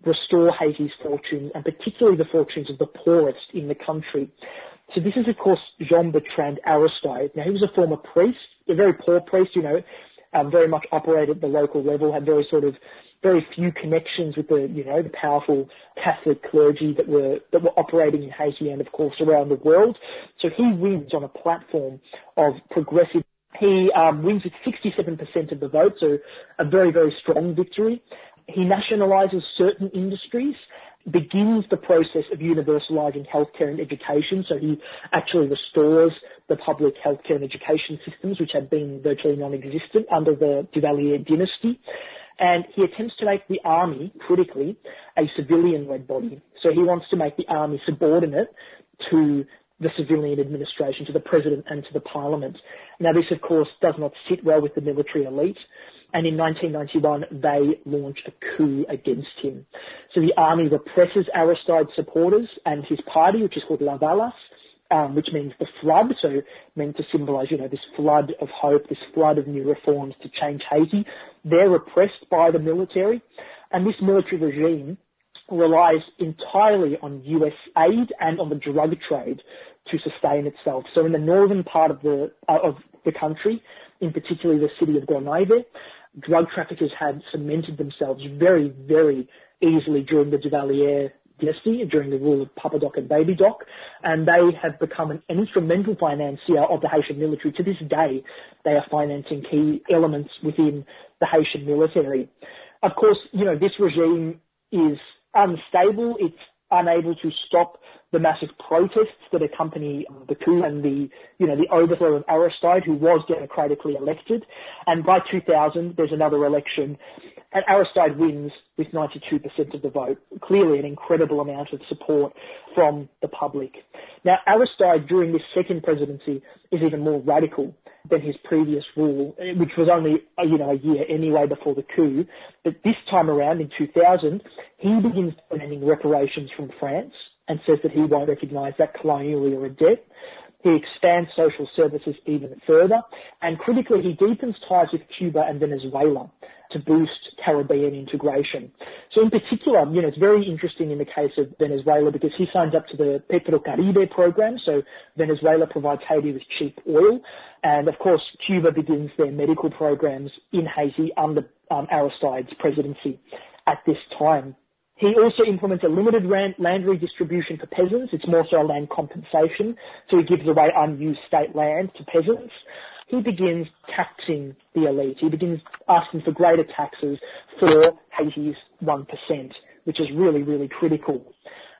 restore Haiti's fortunes and particularly the fortunes of the poorest in the country. So this is, of course, Jean-Bertrand Aristide. Now, he was a former priest, a very poor priest, you know, um, very much operated at the local level, had very sort of very few connections with the, you know, the powerful Catholic clergy that were that were operating in Haiti and, of course, around the world. So he wins on a platform of progressive. He um, wins with 67% of the vote, so a very, very strong victory. He nationalises certain industries, begins the process of universalising healthcare and education. So he actually restores the public healthcare and education systems, which had been virtually non-existent under the Duvalier dynasty. And he attempts to make the army, critically, a civilian-led body. So he wants to make the army subordinate to the civilian administration, to the president and to the parliament. Now this, of course, does not sit well with the military elite and in 1991 they launch a coup against him. So the army represses Aristide's supporters and his party, which is called Lavalas, um, which means the flood, so meant to symbolise, you know, this flood of hope, this flood of new reforms to change Haiti. They're repressed by the military, and this military regime relies entirely on US aid and on the drug trade to sustain itself. So in the northern part of the uh, of the country, in particular the city of Gonaives, drug traffickers had cemented themselves very, very easily during the Duvalier dynasty, during the rule of Papa Doc and Baby Doc, and they have become an, instrumental financier of the Haitian military. To this day, they are financing key elements within the Haitian military. Of course, you know, this regime is unstable. It's unable to stop the massive protests that accompany um, the coup and the, you know, the overthrow of Aristide, who was democratically elected. And by 2000, there's another election, and Aristide wins with 92% of the vote. Clearly, an incredible amount of support from the public. Now, Aristide, during this second presidency, is even more radical than his previous rule, which was only, uh, you know, a year anyway before the coup. But this time around, in 2000, he begins demanding reparations from France and says that he won't recognise that colonial era debt. He expands social services even further, and critically, he deepens ties with Cuba and Venezuela to boost Caribbean integration. So in particular, you know, it's very interesting in the case of Venezuela because he signs up to the Petrocaribe program. So Venezuela provides Haiti with cheap oil. And of course, Cuba begins their medical programs in Haiti under um, Aristide's presidency at this time. He also implements a limited land redistribution for peasants. It's more so a land compensation. So he gives away unused state land to peasants. He begins taxing the elite. He begins asking for greater taxes for Haiti's 1%, which is really, really critical.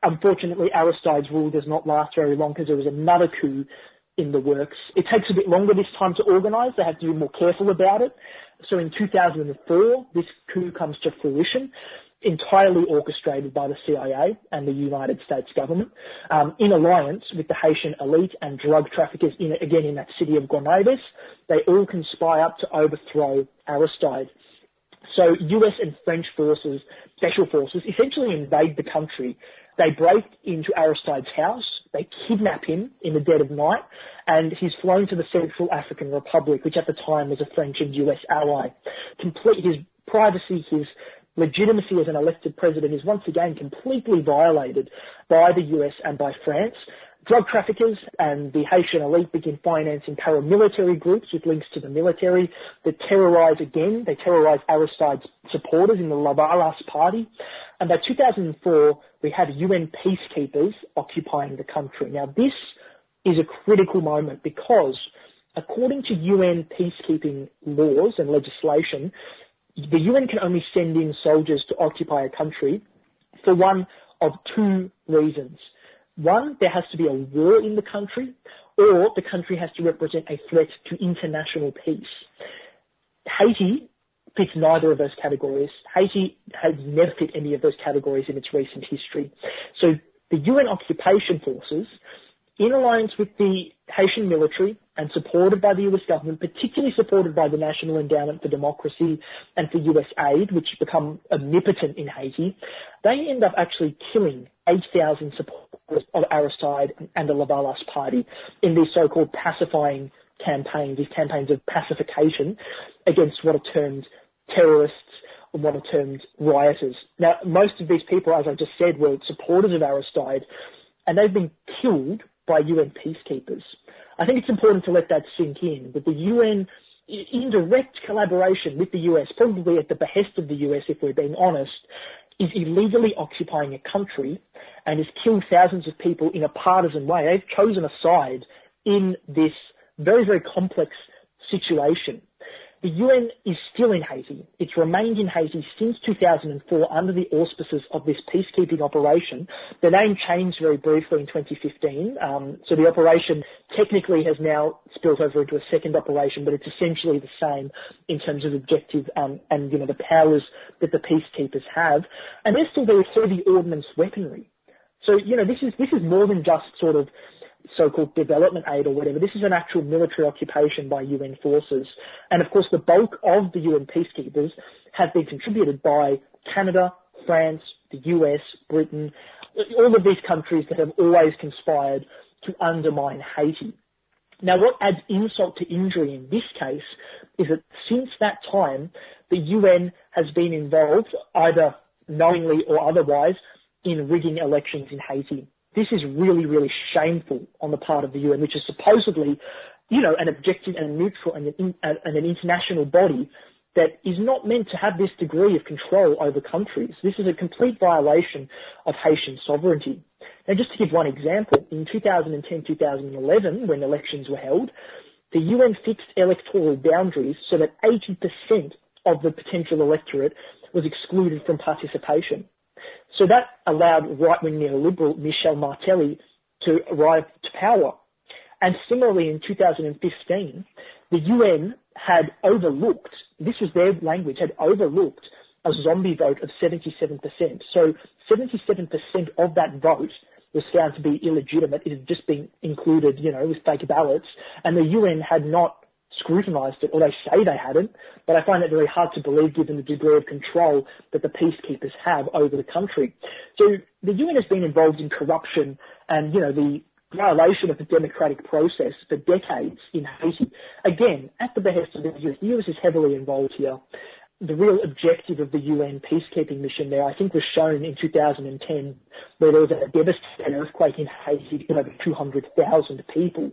Unfortunately, Aristide's rule does not last very long because there was another coup in the works. It takes a bit longer this time to organise. They have to be more careful about it. So in 2004, this coup comes to fruition, entirely orchestrated by the CIA and the United States government, um, in alliance with the Haitian elite and drug traffickers, in, again in that city of Gonaives. They all conspire up to overthrow Aristide. So US and French forces, special forces, essentially invade the country. They break into Aristide's house, they kidnap him in the dead of night, and he's flown to the Central African Republic, which at the time was a French and US ally. Complete his privacy, his legitimacy as an elected president is once again completely violated by the US and by France. Drug traffickers and the Haitian elite begin financing paramilitary groups with links to the military that terrorize again, they terrorize Aristide's supporters in the Lavalas party. And by 2004, we have UN peacekeepers occupying the country. Now this is a critical moment because according to UN peacekeeping laws and legislation, the UN can only send in soldiers to occupy a country for one of two reasons. One, there has to be a war in the country, or the country has to represent a threat to international peace. Haiti fits neither of those categories. Haiti has never fit any of those categories in its recent history. So the UN occupation forces in alliance with the Haitian military and supported by the US government, particularly supported by the National Endowment for Democracy and for US aid, which become omnipotent in Haiti, they end up actually killing 8,000 supporters of Aristide and the Lavalas party in these so-called pacifying campaigns, these campaigns of pacification against what are termed terrorists and what are termed rioters. Now, most of these people, as I just said, were supporters of Aristide, and they've been killed by UN peacekeepers. I think it's important to let that sink in, that the UN, in direct collaboration with the US, probably at the behest of the US if we're being honest, is illegally occupying a country and has killed thousands of people in a partisan way. They've chosen a side in this very, very complex situation. The UN is still in Haiti. It's remained in Haiti since 2004 under the auspices of this peacekeeping operation. The name changed very briefly in 2015. Um, so the operation technically has now spilled over into a second operation, but it's essentially the same in terms of objective um, and you know the powers that the peacekeepers have. And they're still there heavy ordnance weaponry. So you know this is this is more than just sort of so-called development aid or whatever. This is an actual military occupation by UN forces. And of course, the bulk of the UN peacekeepers have been contributed by Canada, France, the US, Britain, all of these countries that have always conspired to undermine Haiti. Now, what adds insult to injury in this case is that since that time, the UN has been involved, either knowingly or otherwise, in rigging elections in Haiti. This is really, really shameful on the part of the UN, which is supposedly, you know, an objective and neutral and an, uh, and an international body that is not meant to have this degree of control over countries. This is a complete violation of Haitian sovereignty. Now, just to give one example, in 2010-2011, when elections were held, the UN fixed electoral boundaries so that 80% of the potential electorate was excluded from participation. So that allowed right-wing neoliberal Michel Martelly to arrive to power. And similarly, in 2015, the UN had overlooked, this was their language, had overlooked a zombie vote of 77%. So 77% of that vote was found to be illegitimate. It had just been included, you know, with fake ballots. And the UN had not scrutinised it, or they say they hadn't, but I find it very hard to believe given the degree of control that the peacekeepers have over the country. So the UN has been involved in corruption and, you know, the violation of the democratic process for decades in Haiti. Again, at the behest of the US, the US is heavily involved here the real objective of the UN peacekeeping mission there, I think, was shown in 2010, where there was a devastating earthquake in Haiti with over 200,000 people.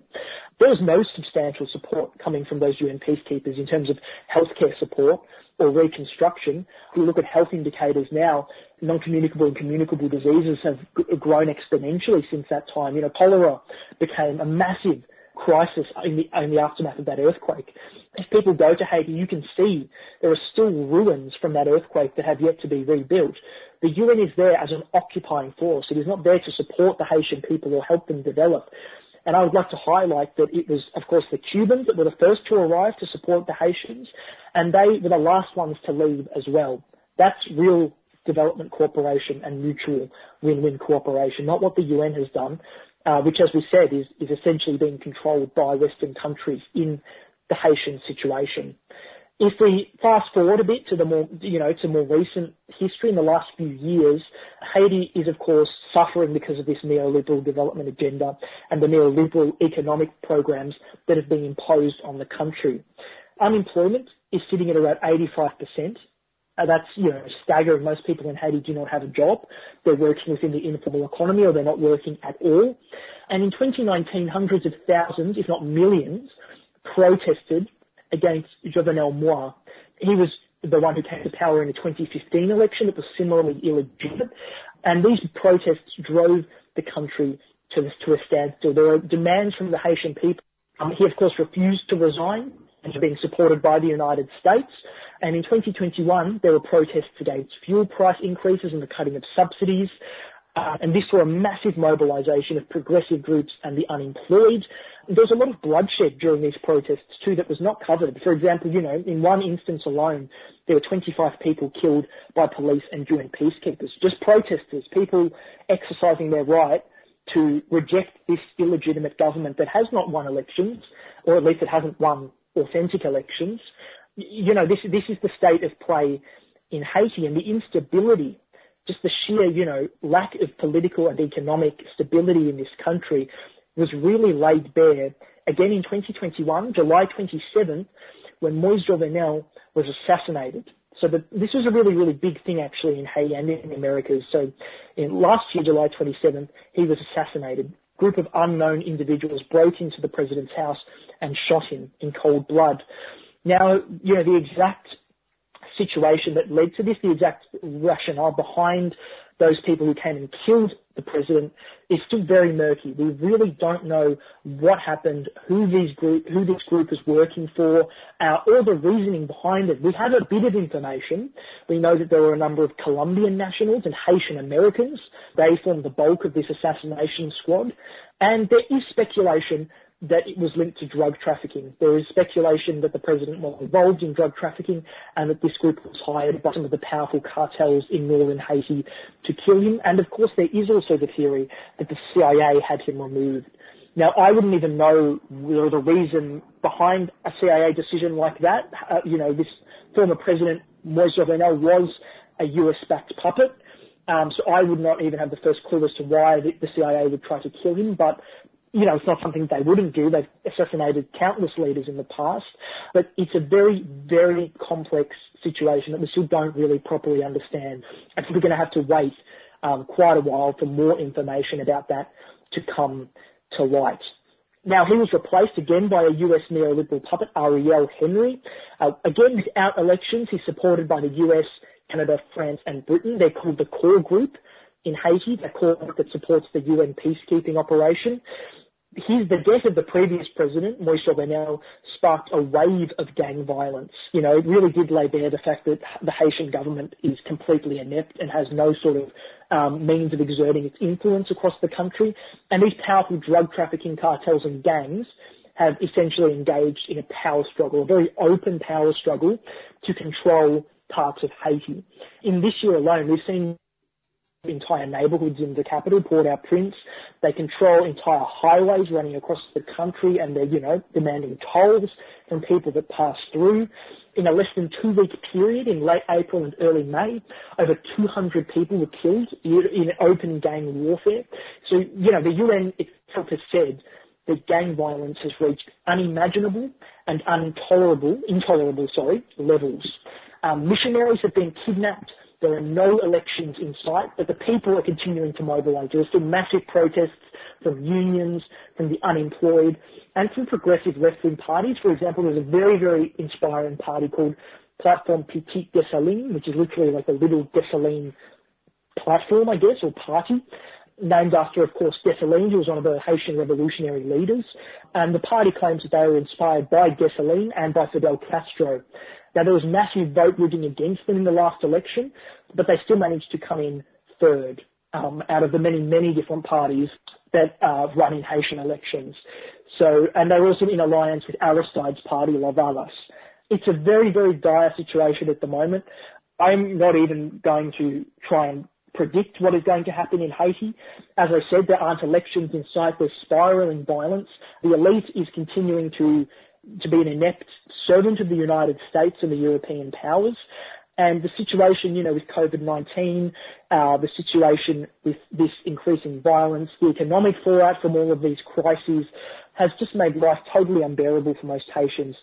There was no substantial support coming from those UN peacekeepers in terms of healthcare support or reconstruction. If we look at health indicators now, non-communicable and communicable diseases have grown exponentially since that time. You know, cholera became a massive crisis in the, in the aftermath of that earthquake. If people go to Haiti, you can see there are still ruins from that earthquake that have yet to be rebuilt. The UN is there as an occupying force. It is not there to support the Haitian people or help them develop. And I would like to highlight that it was, of course, the Cubans that were the first to arrive to support the Haitians, and they were the last ones to leave as well. That's real development cooperation and mutual win-win cooperation, not what the UN has done, uh, which, as we said, is, is essentially being controlled by Western countries in the Haitian situation. If we fast forward a bit to the more, you know, to more recent history in the last few years, Haiti is of course suffering because of this neoliberal development agenda and the neoliberal economic programs that have been imposed on the country. Unemployment is sitting at around 85%. Uh, that's, you know, staggering. Most people in Haiti do not have a job. They're working within the informal economy or they're not working at all. And in 2019, hundreds of thousands, if not millions, protested against Jovenel Moise. He was the one who came to power in the 2015 election that was similarly illegitimate. And these protests drove the country to, to a standstill. There are demands from the Haitian people. Um, he, of course, refused to resign and being supported by the United States. And in 2021, there were protests against fuel price increases and the cutting of subsidies. Uh, and this saw a massive mobilisation of progressive groups and the unemployed. There was a lot of bloodshed during these protests too that was not covered. For example, you know, in one instance alone, there were 25 people killed by police and UN peacekeepers. Just protesters, people exercising their right to reject this illegitimate government that has not won elections, or at least it hasn't won authentic elections. You know, this, this is the state of play in Haiti and the instability just the sheer, you know, lack of political and economic stability in this country was really laid bare again in 2021, July 27th, when Moise Jovenel was assassinated. So the, this was a really, really big thing actually in Haiti and in the Americas. So in last year, July 27th, he was assassinated. A group of unknown individuals broke into the president's house and shot him in cold blood. Now, you know, the exact situation that led to this, the exact rationale behind those people who came and killed the president is still very murky. We really don't know what happened, who these group, who this group is working for, uh, or the reasoning behind it. We have a bit of information. We know that there were a number of Colombian nationals and Haitian Americans. They formed the bulk of this assassination squad. And there is speculation that it was linked to drug trafficking. There is speculation that the president was involved in drug trafficking and that this group was hired by some of the powerful cartels in northern Haiti to kill him. And of course, there is also the theory that the CIA had him removed. Now, I wouldn't even know the reason behind a CIA decision like that. Uh, you know, this former president, Moise Jovenel, was a US-backed puppet. Um, so I would not even have the first clue as to why the, the CIA would try to kill him. But you know, it's not something they wouldn't do. They've assassinated countless leaders in the past, but it's a very, very complex situation that we still don't really properly understand. Think we're going to have to wait um, quite a while for more information about that to come to light. Now, he was replaced again by a US neoliberal puppet, Ariel Henry. Uh, again, without elections, he's supported by the US, Canada, France, and Britain. They're called the Core Group in Haiti, the core group that supports the UN peacekeeping operation his, the death of the previous president, Moise Jovenel, sparked a wave of gang violence. You know, it really did lay bare the fact that the Haitian government is completely inept and has no sort of um, means of exerting its influence across the country. And these powerful drug trafficking cartels and gangs have essentially engaged in a power struggle, a very open power struggle to control parts of Haiti. In this year alone, we've seen entire neighbourhoods in the capital, Port-au-Prince. They control entire highways running across the country and they're, you know, demanding tolls from people that pass through. In a less than two week period in late April and early May, over 200 people were killed in open gang warfare. So, you know, the UN itself has said that gang violence has reached unimaginable and intolerable, intolerable, sorry, levels. Um, missionaries have been kidnapped there are no elections in sight, but the people are continuing to mobilise. There are still massive protests from unions, from the unemployed, and from progressive left-wing parties. For example, there's a very, very inspiring party called Platform Petite Dessalines, which is literally like a little Dessalines platform, I guess, or party. Named after, of course, Dessalines, who was one of the Haitian revolutionary leaders. And the party claims that they were inspired by Dessalines and by Fidel Castro. Now, there was massive vote rigging against them in the last election, but they still managed to come in third um, out of the many, many different parties that uh, run in Haitian elections. So, and they're also in alliance with Aristide's party, La Lavalas. It's a very, very dire situation at the moment. I'm not even going to try and predict what is going to happen in Haiti. As I said, there aren't elections in sight. There's spiraling violence. The elite is continuing to to be an inept servant of the United States and the European powers. And the situation, you know, with COVID-19, uh, the situation with this increasing violence, the economic fallout from all of these crises has just made life totally unbearable for most Haitians.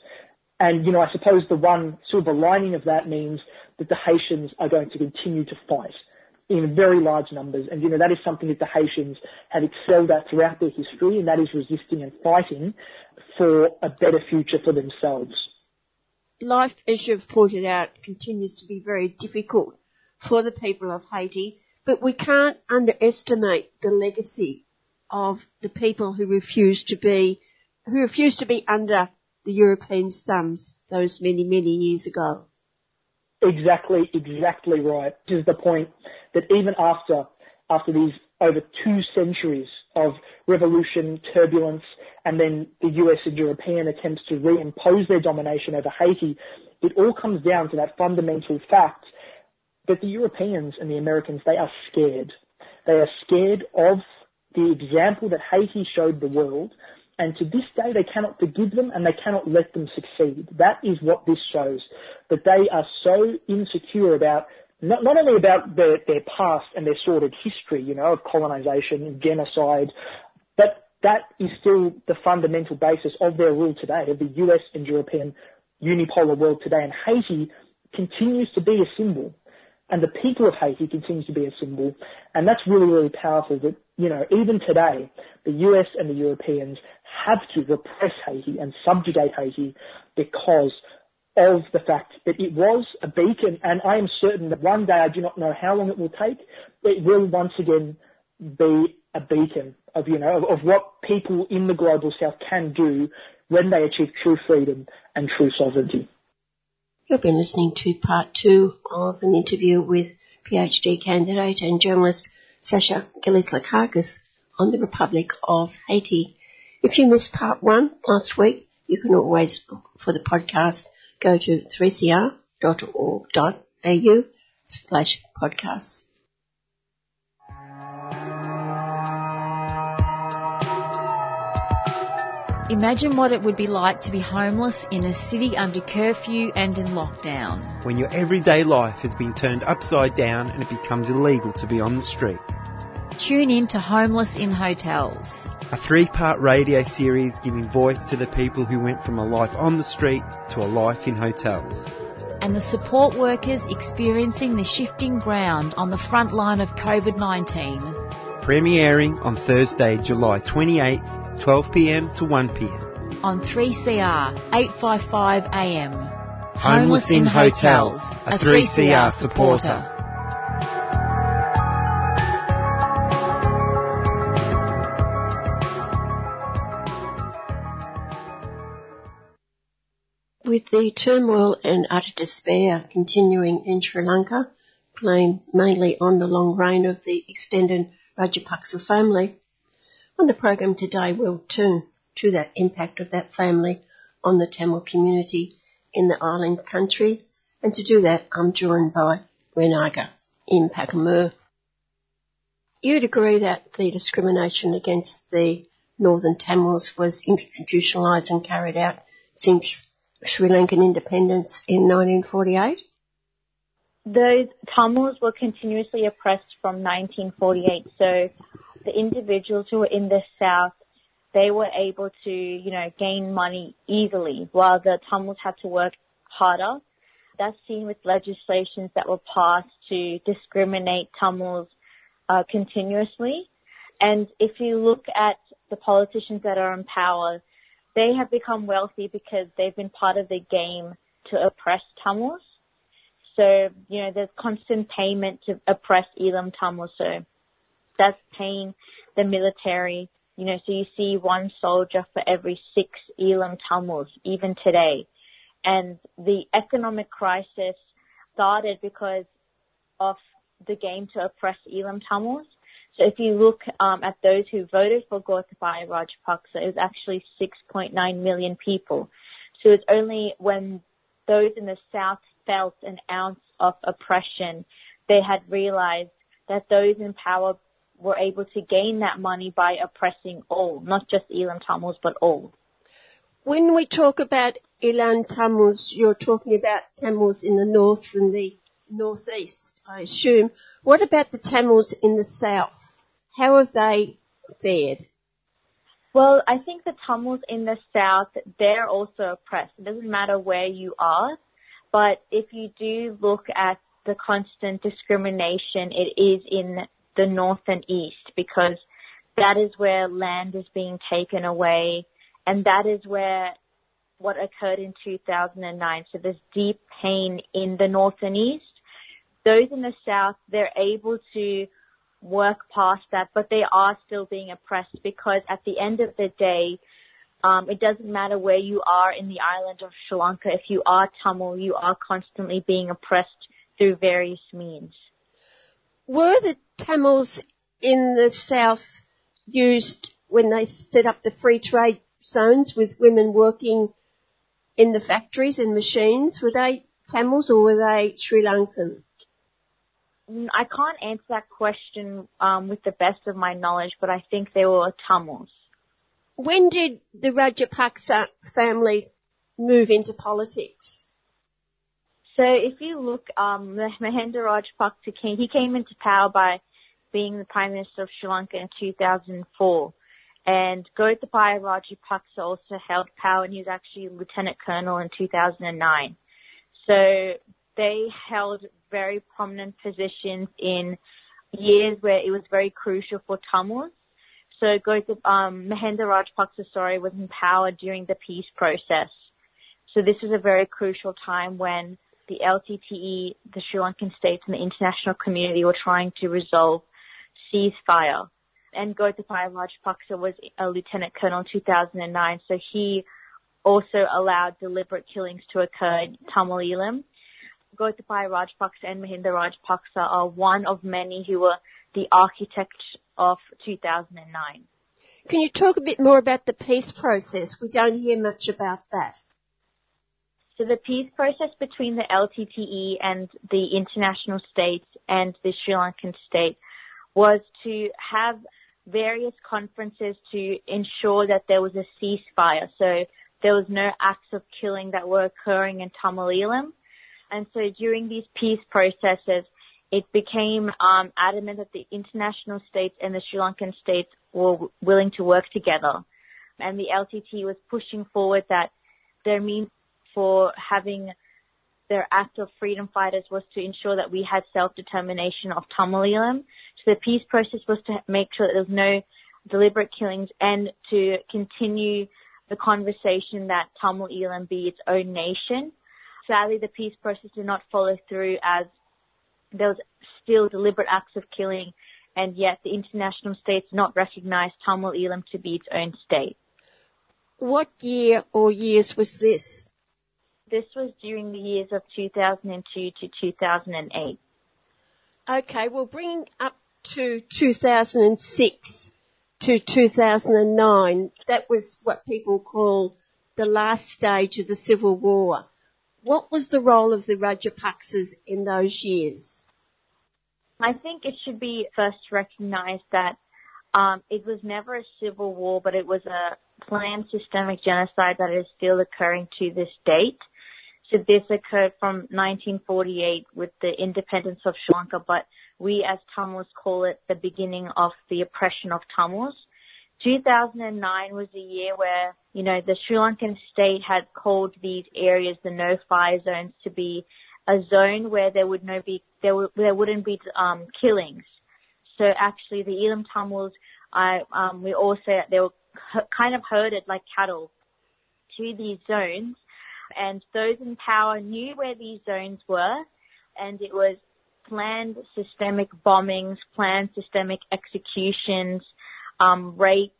And, you know, I suppose the one silver lining of that means that the Haitians are going to continue to fight in very large numbers. And, you know, that is something that the Haitians have excelled at throughout their history, and that is resisting and fighting for a better future for themselves. Life, as you've pointed out, continues to be very difficult for the people of Haiti, but we can't underestimate the legacy of the people who refused to be, who refused to be under the European thumbs those many, many years ago. Exactly, exactly right. This is the point that even after, after these over two centuries of revolution, turbulence, and then the US and European attempts to reimpose their domination over Haiti, it all comes down to that fundamental fact that the Europeans and the Americans, they are scared. They are scared of the example that Haiti showed the world and to this day, they cannot forgive them and they cannot let them succeed. That is what this shows. That they are so insecure about not, not only about their, their past and their sordid history, you know, of colonization and genocide, but that is still the fundamental basis of their rule today, of the US and European unipolar world today. And Haiti continues to be a symbol. And the people of Haiti continues to be a symbol. And that's really, really powerful that, you know, even today, the US and the Europeans have to repress Haiti and subjugate Haiti because of the fact that it was a beacon, and I am certain that one day, I do not know how long it will take, it will once again be a beacon of, you know, of, of what people in the global south can do when they achieve true freedom and true sovereignty. You've been listening to part two of an interview with PhD candidate and journalist Sasha Gillis-Lakakis on the Republic of Haiti. If you missed part one last week, you can always for the podcast. Go to 3cr.org.au slash podcasts. Imagine what it would be like to be homeless in a city under curfew and in lockdown. When your everyday life has been turned upside down and it becomes illegal to be on the street. Tune in to Homeless in Hotels a three part radio series giving voice to the people who went from a life on the street to a life in hotels. And the support workers experiencing the shifting ground on the front line of COVID 19. Premiering on Thursday, July 28th, 12pm to 1pm. On 3CR, 855am. Homeless, Homeless in Hotels, a 3CR supporter. With the turmoil and utter despair continuing in Sri Lanka, blamed mainly on the long reign of the extended Rajapaksa family, on the program today we'll turn to that impact of that family on the Tamil community in the island country, and to do that I'm joined by Renaga in Pakamur. You'd agree that the discrimination against the Northern Tamils was institutionalised and carried out since Sri Lankan independence in 1948? Those Tamils were continuously oppressed from 1948. So the individuals who were in the south, they were able to, you know, gain money easily, while the Tamils had to work harder. That's seen with legislations that were passed to discriminate Tamils uh, continuously. And if you look at the politicians that are in power, they have become wealthy because they've been part of the game to oppress Tamils. So, you know, there's constant payment to oppress Eelam Tamils. So paying the military. You know, so you see one soldier for every six Eelam Tamils, even today. And the economic crisis started because of the game to oppress Eelam Tamils. So if you look um, at those who voted for Gotabaya Rajapaksa, it was actually 6.9 million people. So it's only when those in the south felt an ounce of oppression, they had realized that those in power were able to gain that money by oppressing all, not just Eelam Tamils, but all. When we talk about Eelam Tamils, you're talking about Tamils in the north and the northeast, I assume. What about the Tamils in the south? How have they fared? Well, I think the Tamils in the south, they're also oppressed. It doesn't matter where you are, but if you do look at the constant discrimination, it is in the north and east because that is where land is being taken away and that is where what occurred in 2009. So there's deep pain in the north and east. Those in the south, they're able to work past that, but they are still being oppressed because at the end of the day, um, it doesn't matter where you are in the island of Sri Lanka. If you are Tamil, you are constantly being oppressed through various means. Were the Tamils in the south used when they set up the free trade zones with women working in the factories and machines? Were they Tamils or were they Sri Lankan? Mm, I can't answer that question um, with the best of my knowledge, but I think they were Tamils. When did the Rajapaksa family move into politics? So if you look, um, Mahinda Rajapaksa came, he came into power by being the Prime Minister of Sri Lanka in 2004. And Gotabaya Rajapaksa also held power and he was actually Lieutenant Colonel in 2009. So they held very prominent positions in years where it was very crucial for Tamils. So Gotap, um, Mahinda Rajapaksa, sorry, was in power during the peace process. So this was a very crucial time when the LTTE, the Sri Lankan states and the international community were trying to resolve ceasefire. And Gotabaya Rajapaksa was a lieutenant colonel in 2009, so he also allowed deliberate killings to occur in Tamil Eelam. Gotabaya Rajapaksa and Mahinda Rajapaksa are one of many who were the architects of 2009. Can you talk a bit more about the peace process? We don't hear much about that. So the peace process between the LTTE and the international states and the Sri Lankan state was to have various conferences to ensure that there was a ceasefire. So there was no acts of killing that were occurring in Tamil. And so during these peace processes, it became um, adamant that the international states and the Sri Lankan states were willing to work together. And the LTT was pushing forward that their means for having their act of freedom fighters was to ensure that we had self-determination of Tamil Eelam. So the peace process was to make sure that there was no deliberate killings and to continue the conversation that Tamil Eelam be its own nation sadly, the peace process did not follow through as there was still deliberate acts of killing, and yet the international states not recognized Tamil Eelam to be its own state. What year or years was this? This was during the years of 2002 to 2008. Okay, well, bringing up to 2006 to 2009, that was what people call the last stage of the Civil War. What was the role of the Rajapaksas in those years? I think it should be first recognized that um, it was never a civil war, but it was a planned systemic genocide that is still occurring to this date. This occurred from 1948 with the independence of Sri Lanka, but we as Tamils call it the beginning of the oppression of Tamils. 2009 was a year where, you know, the Sri Lankan state had called these areas the no-fire zones to be a zone where there would no be, there, w- there wouldn't be, um, killings. So actually the Eelam Tamils, I, um, we all say that they were kind of herded like cattle to these zones and those in power knew where these zones were and it was planned systemic bombings, planned systemic executions, um, rape.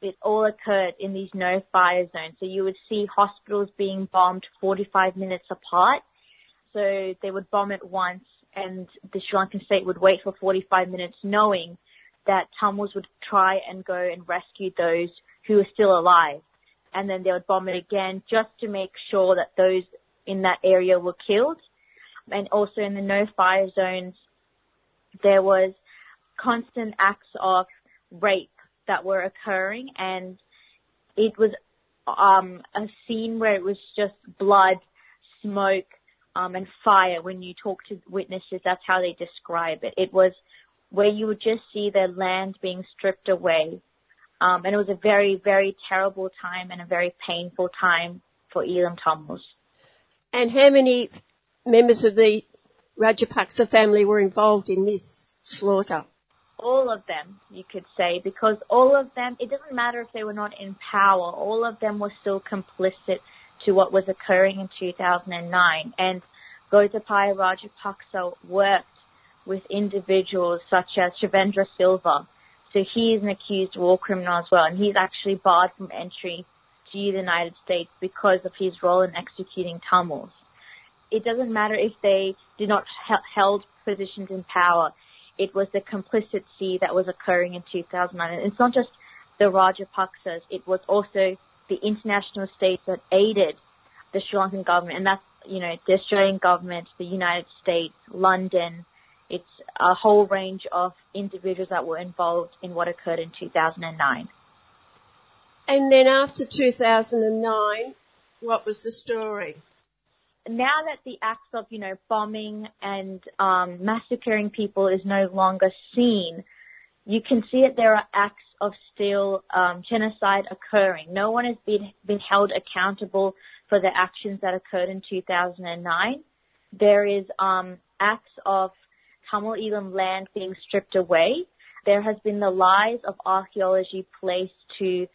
It all occurred in these no-fire zones. So you would see hospitals being bombed 45 minutes apart. So they would bomb it once and the Sri Lankan state would wait for 45 minutes knowing that Tamils would try and go and rescue those who were still alive. And then they would bomb it again just to make sure that those in that area were killed. And also in the no fire zones, there was constant acts of rape that were occurring and it was um, a scene where it was just blood, smoke, um, and fire. When you talk to witnesses, that's how they describe it. It was where you would just see their land being stripped away. Um, and it was a very, very terrible time and a very painful time for Eelam Tamils. And how many members of the Rajapaksa family were involved in this slaughter? All of them, you could say, because all of them, it doesn't matter if they were not in power, all of them were still complicit to what was occurring in 2009. And Gotabaya Rajapaksa worked with individuals such as Shavendra Silva. So he is an accused war criminal as well, and he's actually barred from entry to the United States because of his role in executing Tamils. It doesn't matter if they did not held positions in power. It was the complicity that was occurring in 2009. And it's not just the Rajapaksas. It was also the international states that aided the Sri Lankan government. And that's, you know, the Australian government, the United States, London. It's a whole range of individuals that were involved in what occurred in 2009. And then after 2009, what was the story? Now that the acts of, you know, bombing and um, massacring people is no longer seen, you can see that there are acts of still um, genocide occurring. No one has been, been held accountable for the actions that occurred in 2009. There is um, acts of Tamil Eelam land being stripped away. There has been the lies of archaeology placed to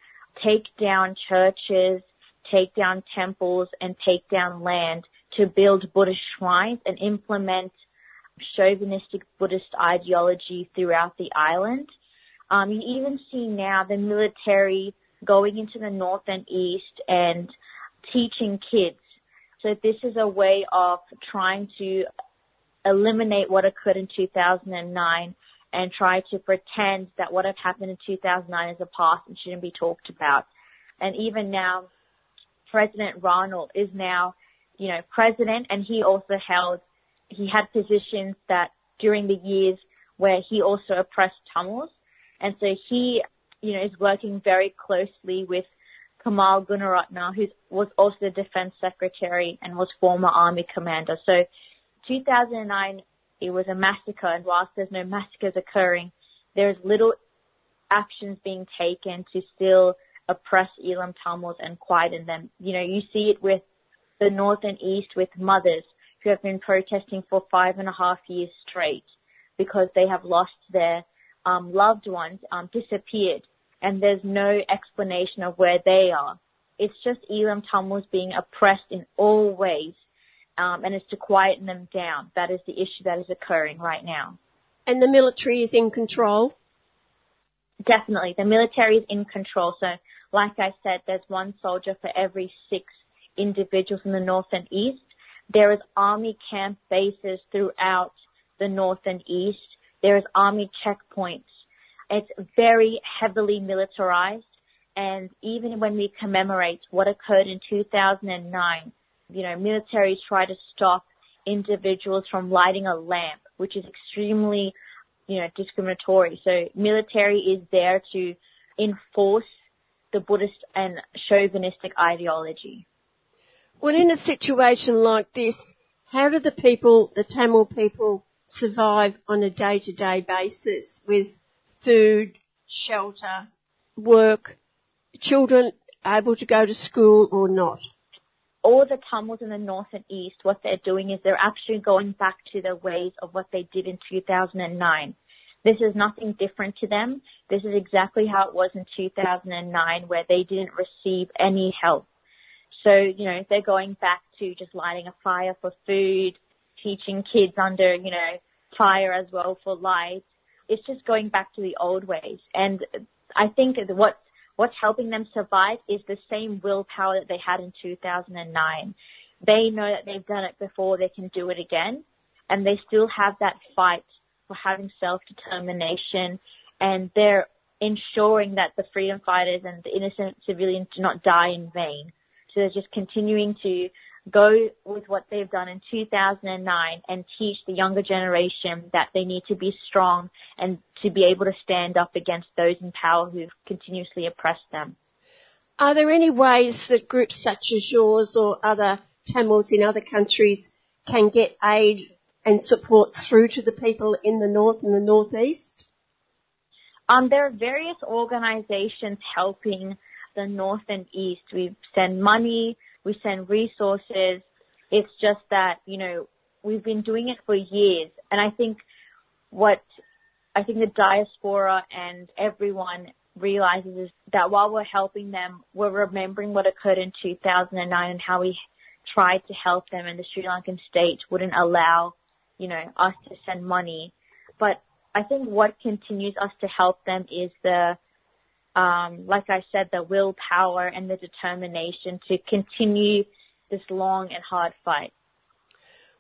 take down churches, take down temples, and take down land to build Buddhist shrines and implement chauvinistic Buddhist ideology throughout the island. Um, you even see now the military going into the north and east and teaching kids. So this is a way of trying to eliminate what occurred in 2009 and try to pretend that what had happened in 2009 is a past and shouldn't be talked about. And even now, President Ranil is now, you know, president and he also held, he had positions that during the years where he also oppressed Tamils. And so he, you know, is working very closely with Kamal Gunaratne, who was also the defense secretary and was former army commander. So 2009 it was a massacre, and whilst there's no massacres occurring, there's little actions being taken to still oppress Eelam Tamils and quieten them. You know, you see it with the north and east with mothers who have been protesting for five and a half years straight because they have lost their um, loved ones, um, disappeared, and there's no explanation of where they are. It's just Eelam Tamils being oppressed in all ways um, and it's to quieten them down. That is the issue that is occurring right now. And the military is in control? Definitely. The military is in control. So, like I said, there's one soldier for every six individuals in the north and east. There is army camp bases throughout the north and east. There is army checkpoints. It's very heavily militarized. And even when we commemorate what occurred in 2009, you know, militaries try to stop individuals from lighting a lamp, which is extremely, you know, discriminatory. So military is there to enforce the Buddhist and chauvinistic ideology. Well, in a situation like this, how do the people, the Tamil people, survive on a day-to-day basis with food, shelter, work, children able to go to school or not? All the Tamils in the north and east, what they're doing is they're actually going back to the ways of what they did in 2009. This is nothing different to them. This is exactly how it was in 2009 where they didn't receive any help. So, you know, they're going back to just lighting a fire for food, teaching kids under, you know, fire as well for light. It's just going back to the old ways. And I think what what's helping them survive is the same willpower that they had in 2009. They know that they've done it before, they can do it again, and they still have that fight for having self-determination, and they're ensuring that the freedom fighters and the innocent civilians do not die in vain. So they're just continuing to go with what they've done in 2009 and teach the younger generation that they need to be strong and to be able to stand up against those in power who've continuously oppressed them. Are there any ways that groups such as yours or other Tamils in other countries can get aid and support through to the people in the north and the northeast? Um, there are various organizations helping the north and east. We send money, we send resources. It's just that, you know, we've been doing it for years. And I think what I think the diaspora and everyone realizes is that while we're helping them, we're remembering what occurred in 2009 and how we tried to help them and the Sri Lankan state wouldn't allow, you know, us to send money. But I think what continues us to help them is the um, like I said, the willpower and the determination to continue this long and hard fight.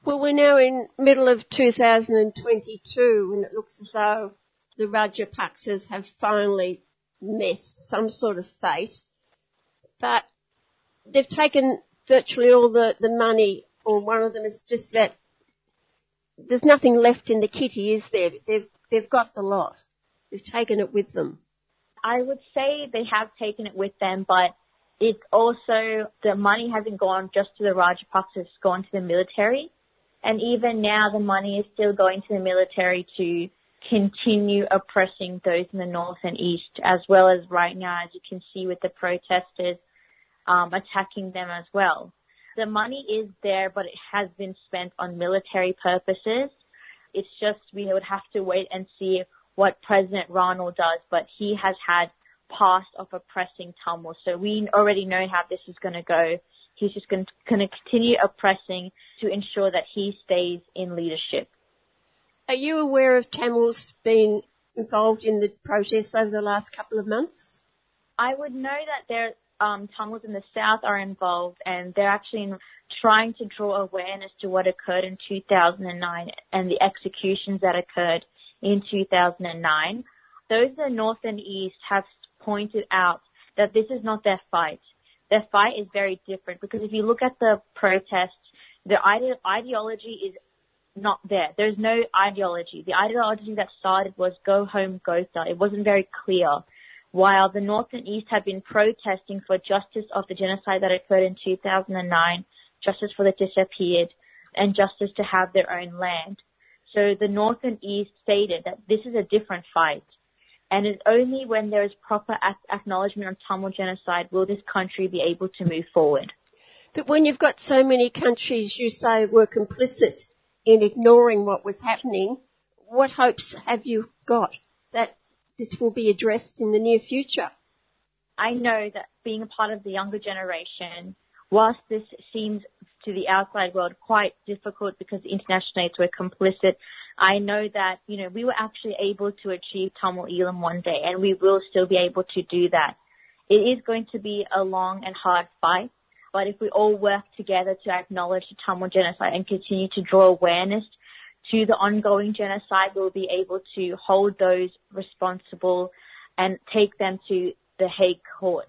Well, we're now in middle of 2022 and it looks as though the Rajapaksas have finally met some sort of fate. But they've taken virtually all the, the money, or one of them is just that there's nothing left in the kitty, is there? They've, they've got the lot. They've taken it with them. I would say they have taken it with them, but it's also the money hasn't gone just to the Rajapaksa, it's gone to the military. And even now the money is still going to the military to continue oppressing those in the north and east, as well as right now, as you can see with the protesters um, attacking them as well. The money is there, but it has been spent on military purposes. It's just we would have to wait and see what President Ranil does, but he has had past of oppressing Tamil. So we already know how this is going to go. He's just going to continue oppressing to ensure that he stays in leadership. Are you aware of Tamils being involved in the protests over the last couple of months? I would know that there um, Tamils in the south are involved, and they're actually trying to draw awareness to what occurred in 2009 and the executions that occurred in 2009. Those in the North and East have pointed out that this is not their fight. Their fight is very different because if you look at the protests, the ide- ideology is not there. There's no ideology. The ideology that started was go home, Gota. It wasn't very clear. While the North and East have been protesting for justice of the genocide that occurred in 2009, justice for the disappeared, and justice to have their own land. So the North and East stated that this is a different fight. And it's only when there is proper acknowledgement of Tamil genocide will this country be able to move forward. But when you've got so many countries you say were complicit in ignoring what was happening, what hopes have you got that this will be addressed in the near future? I know that being a part of the younger generation, whilst this seems to the outside world quite difficult because the international aids were complicit. I know that, you know, we were actually able to achieve Tamil Eelam one day and we will still be able to do that. It is going to be a long and hard fight, but if we all work together to acknowledge the Tamil genocide and continue to draw awareness to the ongoing genocide, we'll be able to hold those responsible and take them to the Hague Court.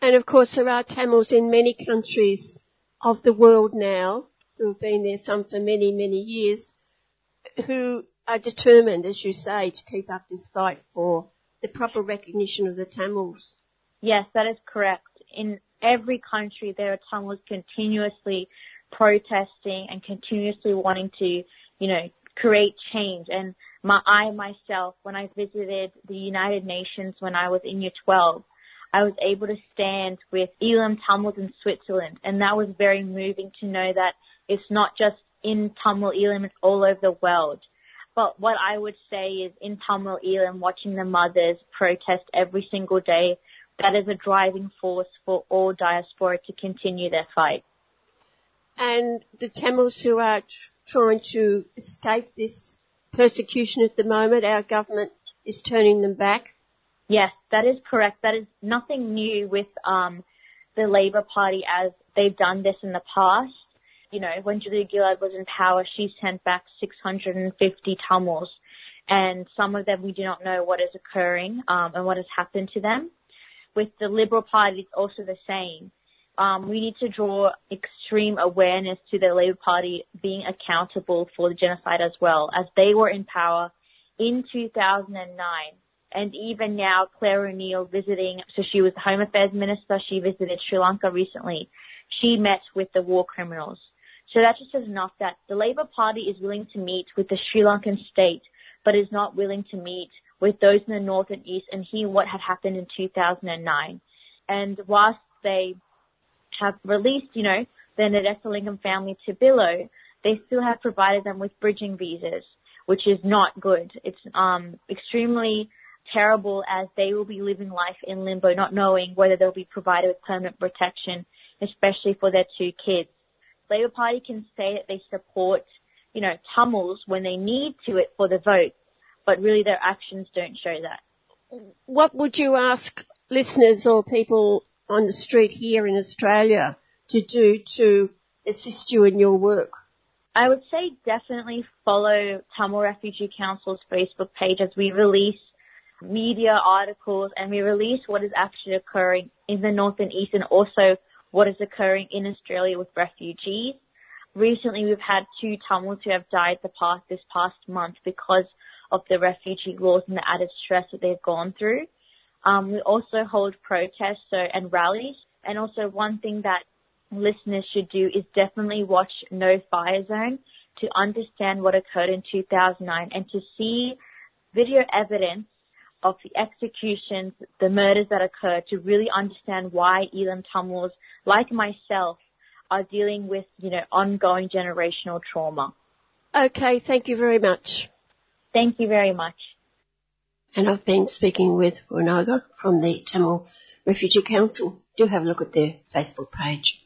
And of course there are Tamils in many countries of the world now, who have been there some for many, many years, who are determined, as you say, to keep up this fight for the proper recognition of the Tamils. Yes, that is correct. In every country, there are Tamils continuously protesting and continuously wanting to, you know, create change. And my, I myself, when I visited the United Nations when I was in year 12, I was able to stand with Eelam Tamils in Switzerland, and that was very moving to know that it's not just in Tamil Eelam, it's all over the world. But what I would say is in Tamil Eelam, watching the mothers protest every single day, that is a driving force for all diaspora to continue their fight. And the Tamils who are trying to escape this persecution at the moment. Our government is turning them back. Yes, that is correct. That is nothing new with um, the Labour Party as they've done this in the past. You know, when Julia Gillard was in power, she sent back 650 Tamils, and some of them we do not know what is occurring um, and what has happened to them. With the Liberal Party, it's also the same. Um, we need to draw extreme awareness to the Labour Party being accountable for the genocide as well, as they were in power in 2009 and even now Clare O'Neil visiting, so she was the Home Affairs Minister, she visited Sri Lanka recently. She met with the war criminals. So that just says enough that the Labour Party is willing to meet with the Sri Lankan state, but is not willing to meet with those in the north and east and hear what had happened in 2009. And whilst they have released, you know, the Nadesalingam family to Billow, they still have provided them with bridging visas, which is not good. It's um, extremely terrible as they will be living life in limbo, not knowing whether they'll be provided with permanent protection, especially for their two kids. Labour Party can say that they support, you know, Tamils when they need to it for the vote, but really their actions don't show that. What would you ask listeners or people on the street here in Australia to do to assist you in your work? I would say definitely follow Tamil Refugee Council's Facebook page as we release media articles and we release what is actually occurring in the north and east and also what is occurring in Australia with refugees. Recently we've had two Tamils who have died the past, this past month because of the refugee laws and the added stress that they've gone through. Um, we also hold protests so, and rallies and also one thing that listeners should do is definitely watch No Fire Zone to understand what occurred in 2009 and to see video evidence of the executions, the murders that occurred to really understand why Eelam Tamils, like myself, are dealing with, you know, ongoing generational trauma. Okay, thank you very much. Thank you very much. And I've been speaking with Renuka from the Tamil Refugee Council. Do have a look at their Facebook page.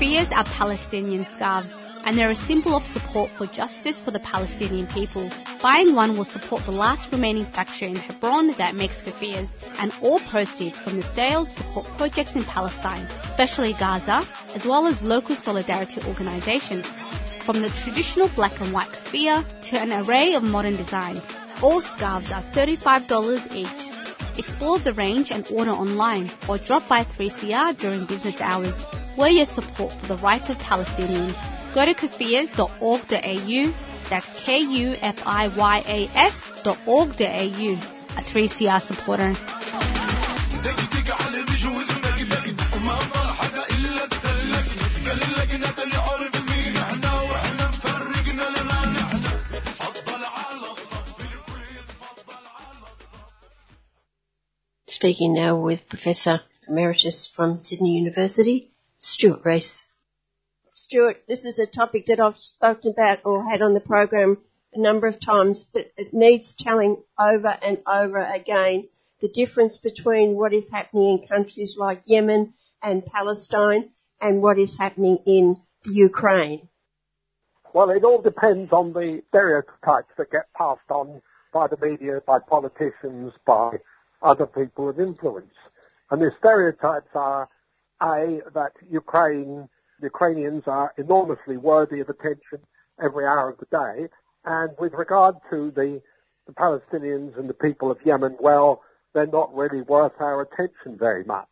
Keffiyehs are Palestinian scarves and they're a symbol of support for justice for the Palestinian people. Buying one will support the last remaining factory in Hebron that makes keffiyehs and all proceeds from the sales support projects in Palestine, especially Gaza, as well as local solidarity organizations. From the traditional black and white keffiyeh to an array of modern designs, all scarves are $35 each. Explore the range and order online or drop by 3CR during business hours. We're your support for the rights of Palestinians. Go to kufiyas.org.au, that's K-U-F-I-Y-A-S dot org.au, a 3CR supporter. Speaking now with Professor Emeritus from Sydney University, Stuart Rees. Stuart, this is a topic that I've spoken about or had on the program a number of times, but it needs telling over and over again the difference between what is happening in countries like Yemen and Palestine and what is happening in Ukraine. Well, it all depends on the stereotypes that get passed on by the media, by politicians, by other people of influence. And the stereotypes are, A, that Ukraine, the Ukrainians are enormously worthy of attention every hour of the day. And with regard to the, the Palestinians and the people of Yemen, well, they're not really worth our attention very much.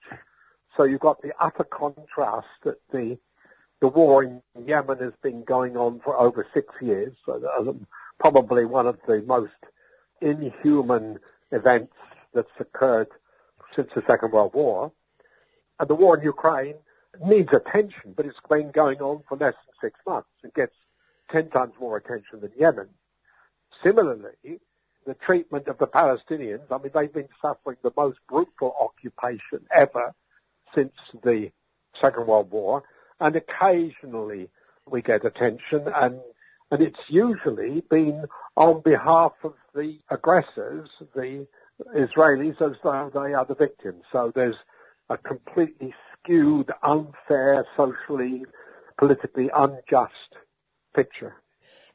So you've got the utter contrast that the the war in Yemen has been going on for over six years, so probably one of the most inhuman events that's occurred since the Second World War. And the war in Ukraine needs attention, but it's been going on for less than six months. It gets 10 times more attention than Yemen. Similarly, the treatment of the Palestinians, I mean, they've been suffering the most brutal occupation ever since the Second World War, and occasionally we get attention, and, and it's usually been on behalf of the aggressors, the Israelis, as though they are the victims. So there's a completely skewed, unfair, socially, politically unjust picture.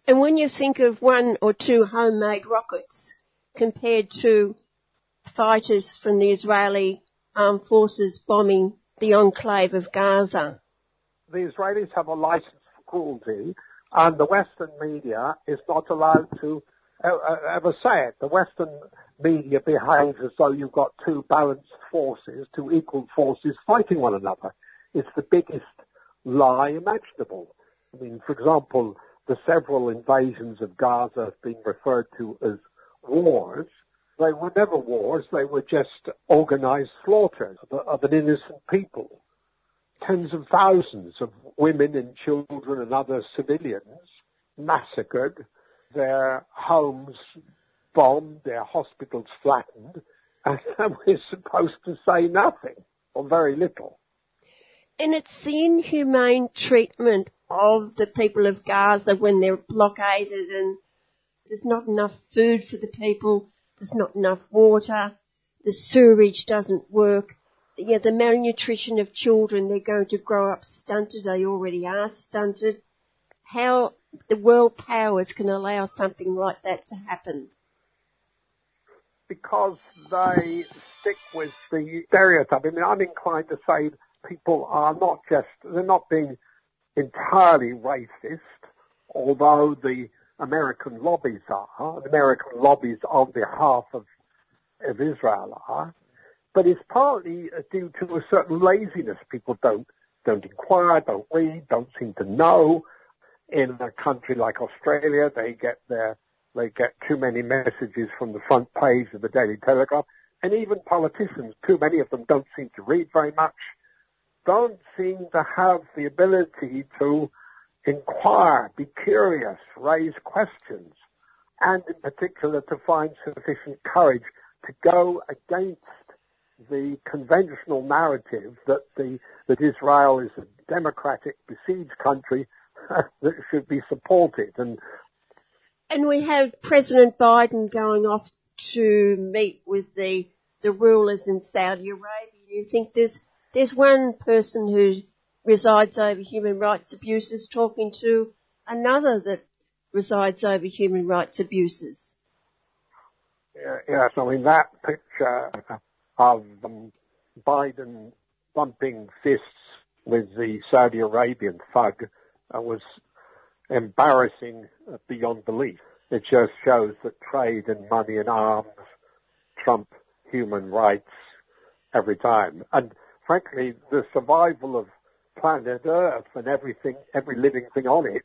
And when you think of one or two homemade rockets compared to fighters from the Israeli armed forces bombing the enclave of Gaza. The Israelis have a license for cruelty and the Western media is not allowed to Oh, uh, ever say it. The Western media behaves as though you've got two balanced forces, two equal forces fighting one another. It's the biggest lie imaginable. I mean, for example, the several invasions of Gaza have been referred to as wars. They were never wars, they were just organized slaughters of, of an innocent people. Tens of thousands of women and children and other civilians massacred, their homes bombed, their hospitals flattened, and we're supposed to say nothing or very little. And it's the inhumane treatment of the people of Gaza when they're blockaded and there's not enough food for the people, there's not enough water, the sewerage doesn't work. Yeah, the malnutrition of children, they're going to grow up stunted, they already are stunted. How the world powers can allow something like that to happen? Because they stick with the stereotype. I mean, I'm inclined to say people are not just, they're not being entirely racist, although the American lobbies are, the American lobbies on behalf of, of Israel are, but it's partly due to a certain laziness. People don't, don't inquire, don't read, don't seem to know. In a country like Australia, they get their, they get too many messages from the front page of the Daily Telegraph. And even politicians, too many of them don't seem to read very much don't seem to have the ability to inquire, be curious, raise questions, and in particular to find sufficient courage to go against the conventional narrative that the that Israel is a democratic besieged country that should be supported and and we have President Biden going off to meet with the the rulers in Saudi Arabia. Do you think there's there's one person who resides over human rights abuses talking to another that resides over human rights abuses. Yeah, yes, I mean that picture of um, Biden bumping fists with the Saudi Arabian thug was embarrassing beyond belief. It just shows that trade and money and arms trump human rights every time. And frankly, the survival of planet Earth and everything, every living thing on it,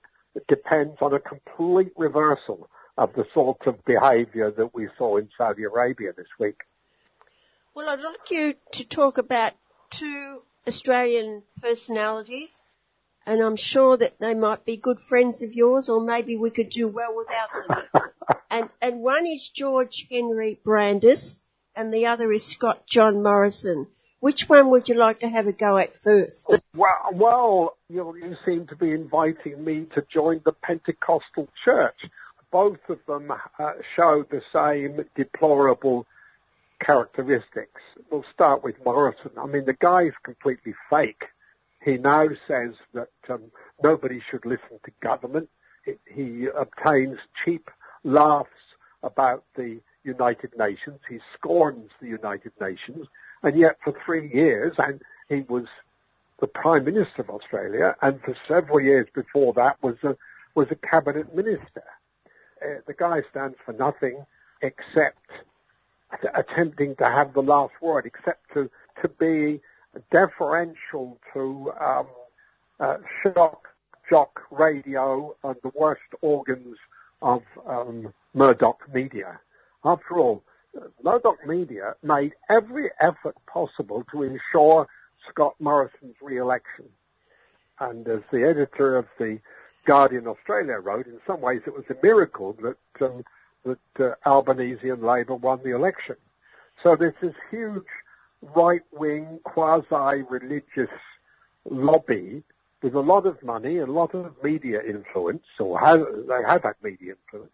depends on a complete reversal of the sort of behaviour that we saw in Saudi Arabia this week. Well, I'd like you to talk about two Australian personalities, and I'm sure that they might be good friends of yours, or maybe we could do well without them. and, and one is George Henry Brandis, and the other is Scott John Morrison. Which one would you like to have a go at first? Well, well you, you seem to be inviting me to join the Pentecostal church. Both of them uh, show the same deplorable characteristics. We'll start with Morrison. I mean, the guy is completely fake. He now says that um, nobody should listen to government. He, obtains cheap laughs about the United Nations. He scorns the United Nations. And yet for three years, and he was the Prime Minister of Australia, and for several years before that was a, was a cabinet minister. Uh, the guy stands for nothing except attempting to have the last word, except to, to be deferential to um, uh, shock, jock radio and the worst organs of um, Murdoch Media. After all, Murdoch Media made every effort possible to ensure Scott Morrison's re-election. And as the editor of the Guardian Australia wrote, in some ways it was a miracle that um, that uh, Albanese and Labor won the election. So there's this huge right-wing, quasi-religious lobby with a lot of money, a lot of media influence, or have, they have had media influence,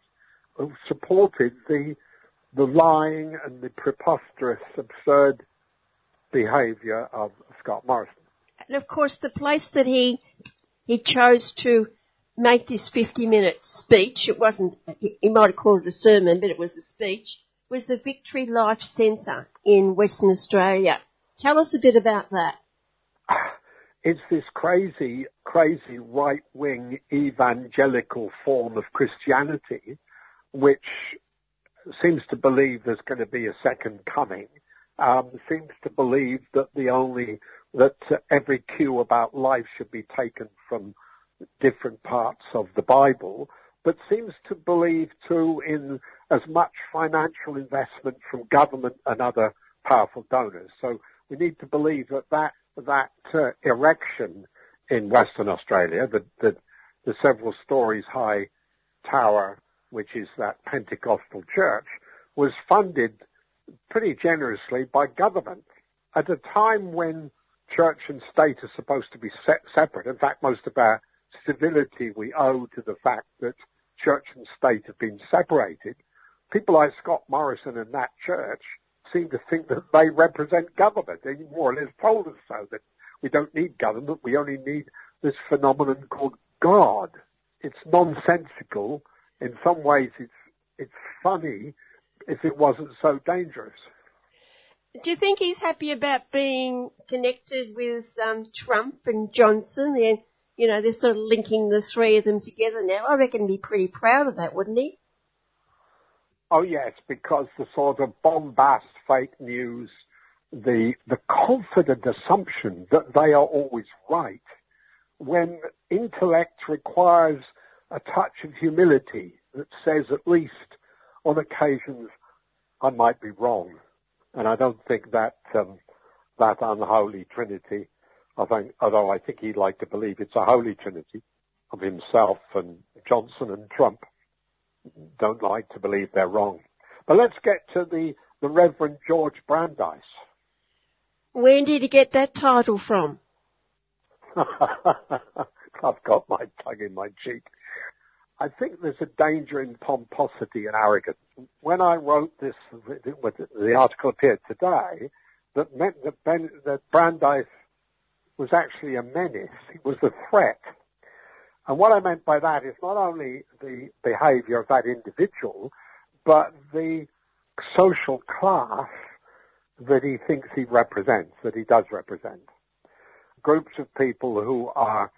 who supported the the lying and the preposterous, absurd behaviour of Scott Morrison. And of course, the place that he he chose to make this 50 minute speech, it wasn't, he might have called it a sermon, but it was a speech, was the Victory Life Centre in Western Australia. Tell us a bit about that. It's this crazy, crazy right-wing evangelical form of Christianity, which seems to believe there's going to be a second coming, um, seems to believe that the only, that every cue about life should be taken from different parts of the Bible, but seems to believe too in as much financial investment from government and other powerful donors. So we need to believe that that, that uh, erection in Western Australia, the, the, the several stories high tower, which is that Pentecostal church, was funded pretty generously by government at a time when church and state are supposed to be set separate. In fact, most of our civility we owe to the fact that church and state have been separated, people like Scott Morrison and that church seem to think that they represent government. They more or less told us so that we don't need government, we only need this phenomenon called God. It's nonsensical. In some ways it's, it's funny if it wasn't so dangerous. Do you think he's happy about being connected with um, Trump and Johnson and you know, they're sort of linking the three of them together now. I reckon he'd be pretty proud of that, wouldn't he? Oh yes, because the sort of bombast fake news, the the confident assumption that they are always right, when intellect requires a touch of humility that says at least on occasions I might be wrong, and I don't think that um, that unholy trinity I think, although I think he'd like to believe it's a holy trinity of himself and Johnson and Trump, don't like to believe they're wrong. But let's get to the, the Reverend George Brandis. Where did he get that title from? I've got my tongue in my cheek. I think there's a danger in pomposity and arrogance. When I wrote this, the article appeared today, that meant that, ben, that Brandis was actually a menace. It was a threat. And what I meant by that is not only the behavior of that individual, but the social class that he thinks he represents, that he does represent. Groups of people who are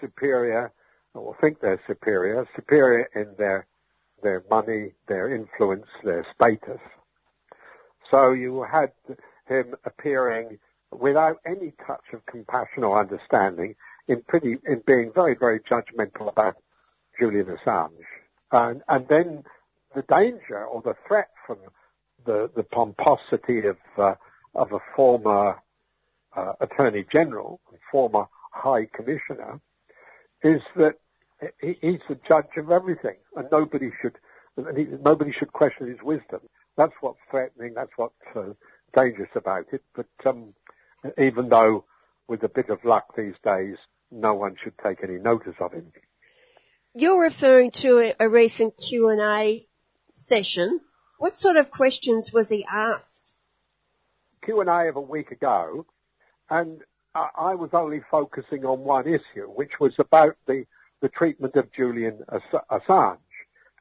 superior or think they're superior, superior in their, their money, their influence, their status. So you had him appearing without any touch of compassion or understanding in pretty, in being very, very judgmental about Julian Assange. And, and then the danger or the threat from the, the pomposity of, uh, of a former uh, Attorney General, and former High Commissioner, is that he, he's the judge of everything, and nobody should he, nobody should question his wisdom. That's what's threatening. That's what's uh, dangerous about it. But um, even though with a bit of luck these days, no one should take any notice of him. You're referring to a, recent Q&A session. What sort of questions was he asked? Q&A of a week ago, and I, I was only focusing on one issue, which was about the, the treatment of Julian Assange.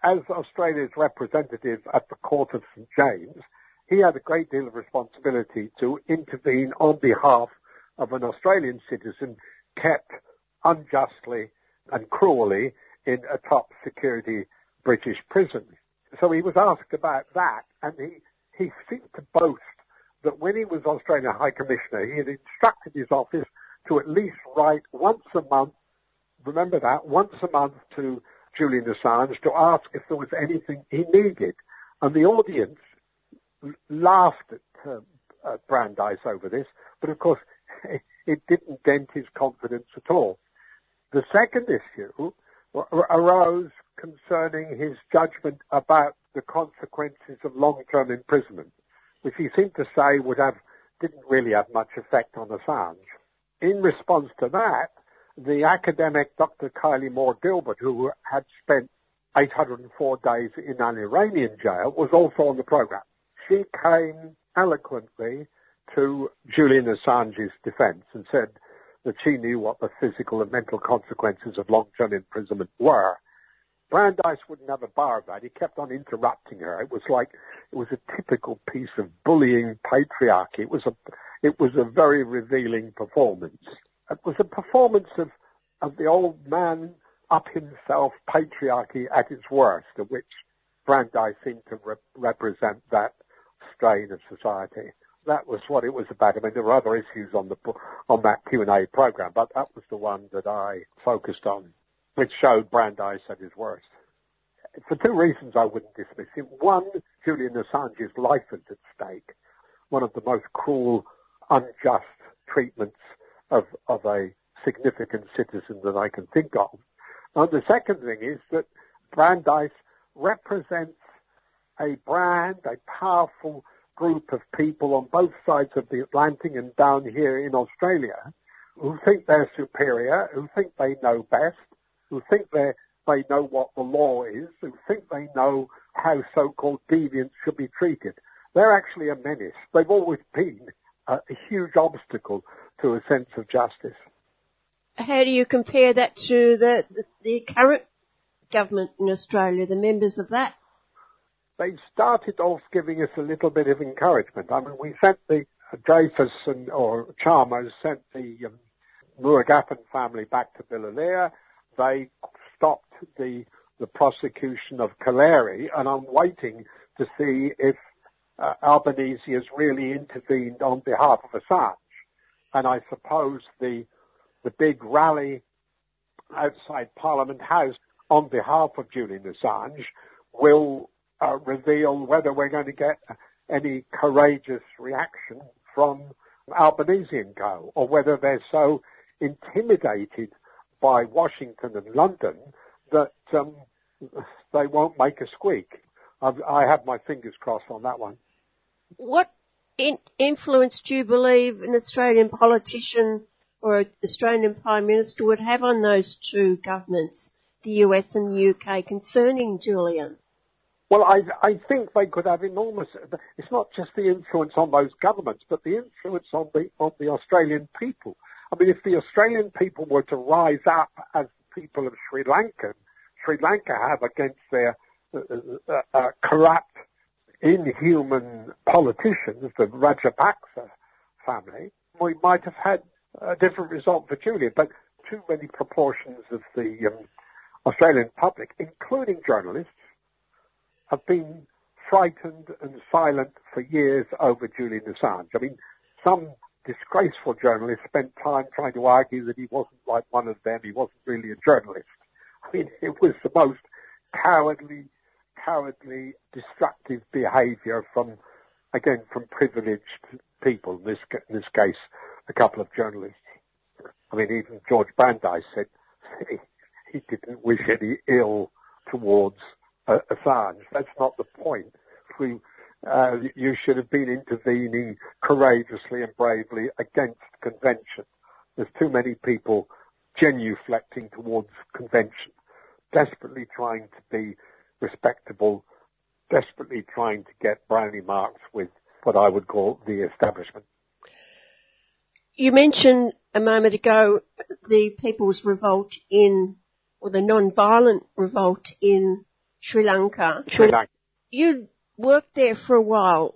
As Australia's representative at the Court of St James, he had a great deal of responsibility to intervene on behalf of an Australian citizen kept unjustly and cruelly in a top security British prison. So he was asked about that and he, he seemed to boast that when he was Australian High Commissioner, he had instructed his office to at least write once a month, remember that, once a month to Julian Assange to ask if there was anything he needed. And the audience laughed at, uh, at Brandis over this, but of course it didn't dent his confidence at all. The second issue arose concerning his judgment about the consequences of long-term imprisonment, which he seemed to say would have didn't really have much effect on Assange. In response to that, the academic Dr. Kylie Moore Gilbert, who had spent 804 days in an Iranian jail, was also on the program. She came eloquently to Julian Assange's defense and said that she knew what the physical and mental consequences of long-term imprisonment were. Brandis wouldn't have a bar of that. He kept on interrupting her. It was like it was a typical piece of bullying patriarchy. It was a it was a very revealing performance. It was a performance of of the old man up himself patriarchy at its worst, of which Brandis seemed to re- represent that strain of society that was what it was about. I mean, there were other issues on the on that Q and A program, but that was the one that I focused on, which showed Brandis at his worst. For two reasons, I wouldn't dismiss him. One, Julian Assange's life is at stake. One of the most cruel, unjust treatments of of a significant citizen that I can think of. And the second thing is that Brandis represents a brand, a powerful group of people on both sides of the Atlantic and down here in Australia who think they're superior, who think they know best, who think they they know what the law is, who think they know how so-called deviants should be treated. They're actually a menace. They've always been a, a huge obstacle to a sense of justice. How do you compare that to the, the, the current government in Australia, the members of that? They started off giving us a little bit of encouragement. I mean, we sent the uh, Dreyfus and, or Chalmers sent the um, family back to Biloela. They stopped the the prosecution of Collaery, and I'm waiting to see if uh, Albanese has really intervened on behalf of Assange. And I suppose the the big rally outside Parliament House on behalf of Julian Assange will uh, reveal whether we're going to get any courageous reaction from Albanese and Co, or whether they're so intimidated by Washington and London that um, they won't make a squeak. I've, I have my fingers crossed on that one. What in- influence do you believe an Australian politician or an Australian Prime Minister would have on those two governments, the US and the UK, concerning Julian? Well, I, I think they could have enormous. It's not just the influence on those governments, but the influence on the on the Australian people. I mean, if the Australian people were to rise up as the people of Sri Lanka, Sri Lanka have against their uh, uh, uh, corrupt, inhuman politicians, the Rajapaksa family, we might have had a different result for Julia. But too many proportions of the um, Australian public, including journalists, have been frightened and silent for years over Julian Assange. I mean, some disgraceful journalists spent time trying to argue that he wasn't like one of them, he wasn't really a journalist. I mean, it was the most cowardly, cowardly, destructive behaviour from, again, from privileged people, in this, in this case, a couple of journalists. I mean, even George Brandis said he, he didn't wish any ill towards Assange. That's not the point. We, uh, you should have been intervening courageously and bravely against convention. There's too many people genuflecting towards convention, desperately trying to be respectable, desperately trying to get brownie marks with what I would call the establishment. You mentioned a moment ago the people's revolt in, or the non-violent revolt in Sri Lanka. Sri Lanka. You worked there for a while.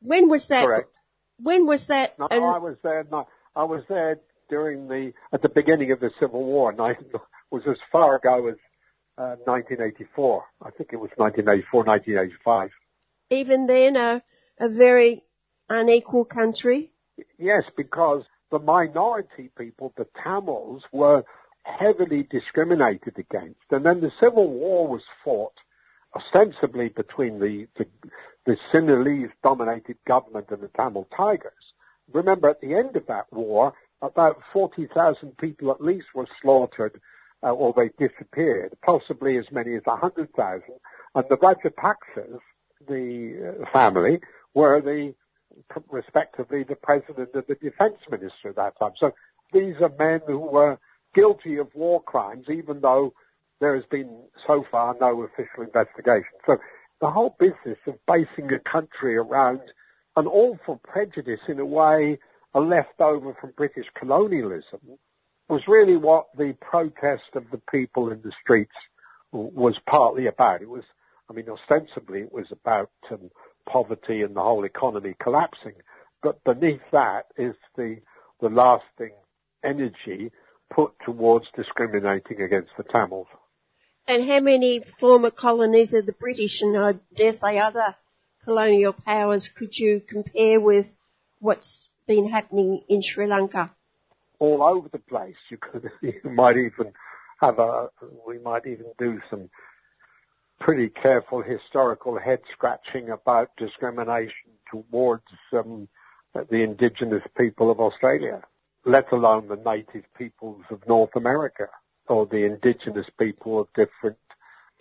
When was that? Correct. When was that? No, I was there. No, I was there during the at the beginning of the Civil War, and I was as far ago as uh, 1984. I think it was 1984, 1985. Even then, a a very unequal country. Yes, because the minority people, the Tamils, were heavily discriminated against. And then the Civil War was fought ostensibly between the, the, the Sinhalese dominated government and the Tamil Tigers. Remember, at the end of that war, about 40,000 people at least were slaughtered uh, or they disappeared, possibly as many as 100,000. And the Rajapaksas, the uh, family, were the respectively the president and the defense minister at that time. So these are men who were guilty of war crimes, even though there has been so far no official investigation. So the whole business of basing a country around an awful prejudice in a way, a leftover from British colonialism, was really what the protest of the people in the streets was partly about. It was, I mean, ostensibly it was about um, poverty and the whole economy collapsing, but beneath that is the the lasting energy put towards discriminating against the Tamils. And how many former colonies of the British and I dare say other colonial powers could you compare with what's been happening in Sri Lanka? All over the place. You could, you might even have a, we might even do some pretty careful historical head scratching about discrimination towards um, the indigenous people of Australia, let alone the native peoples of North America or the indigenous people of different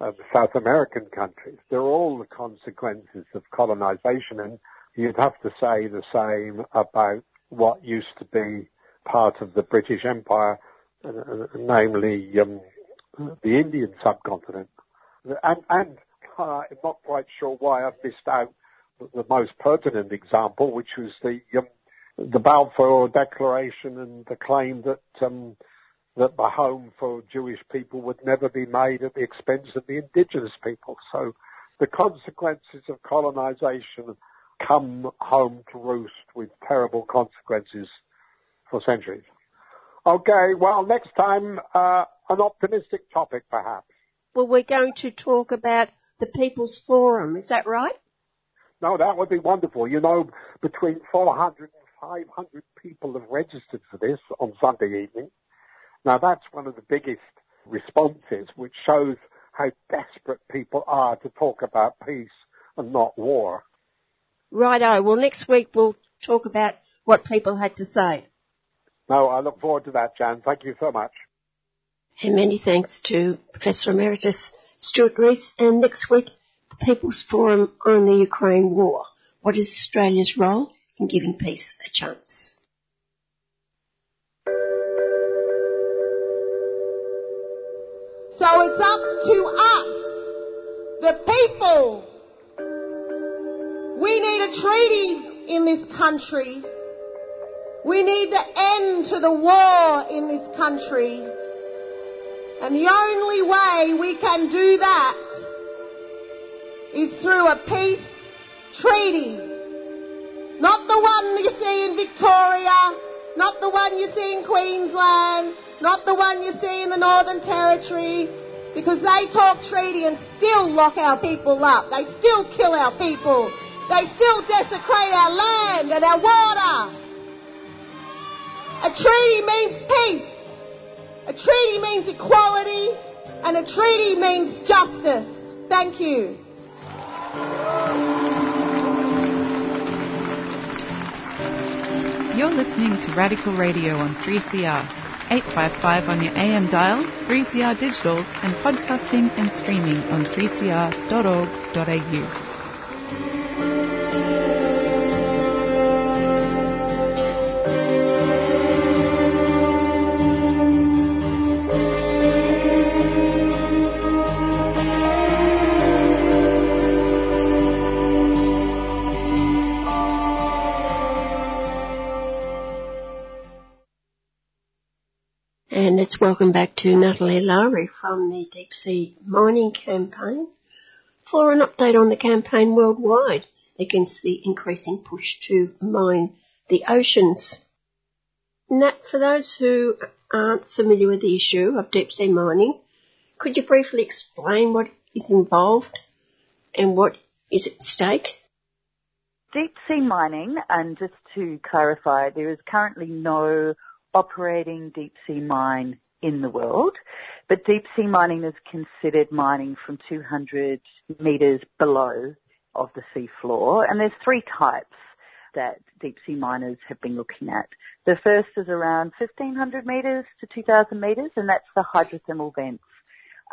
uh, South American countries. They're all the consequences of colonization and you'd have to say the same about what used to be part of the British Empire, uh, namely um, the Indian subcontinent. And, and uh, I'm not quite sure why I've missed out the most pertinent example, which was the um, the Balfour Declaration and the claim that um, that the home for Jewish people would never be made at the expense of the indigenous people. So the consequences of colonization come home to roost with terrible consequences for centuries. Okay, well, next time, uh, an optimistic topic perhaps. Well, we're going to talk about the People's Forum, is that right? No, that would be wonderful. You know, between 400 and 500 people have registered for this on Sunday evening. Now that's one of the biggest responses, which shows how desperate people are to talk about peace and not war. Righto. Well, next week we'll talk about what people had to say. No, I look forward to that, Jan. Thank you so much. And many thanks to Professor Emeritus Stuart Rees. And next week, the People's Forum on the Ukraine War. What is Australia's role in giving peace a chance? To us, the people. We need a treaty in this country. We need the end to the war in this country. And the only way we can do that is through a peace treaty. Not the one you see in Victoria, not the one you see in Queensland, not the one you see in the Northern Territory, because they talk treaty and still lock our people up. They still kill our people. They still desecrate our land and our water. A treaty means peace. A treaty means equality. And a treaty means justice. Thank you. You're listening to Radical Radio on 3CR, 855 on your AM dial, 3CR digital, and podcasting and streaming on 3cr.org.au. welcome back to Natalie Lowrey from the Deep Sea Mining Campaign for an update on the campaign worldwide against the increasing push to mine the oceans. Nat, for those who aren't familiar with the issue of deep sea mining, could you briefly explain what is involved and what is at stake? Deep sea mining, and just to clarify, there is currently no operating deep sea mine in the world. But deep sea mining is considered mining from 200 metres below of the sea floor. And there's three types that deep sea miners have been looking at. The first is around 1500 metres to 2000 metres and that's the hydrothermal vents.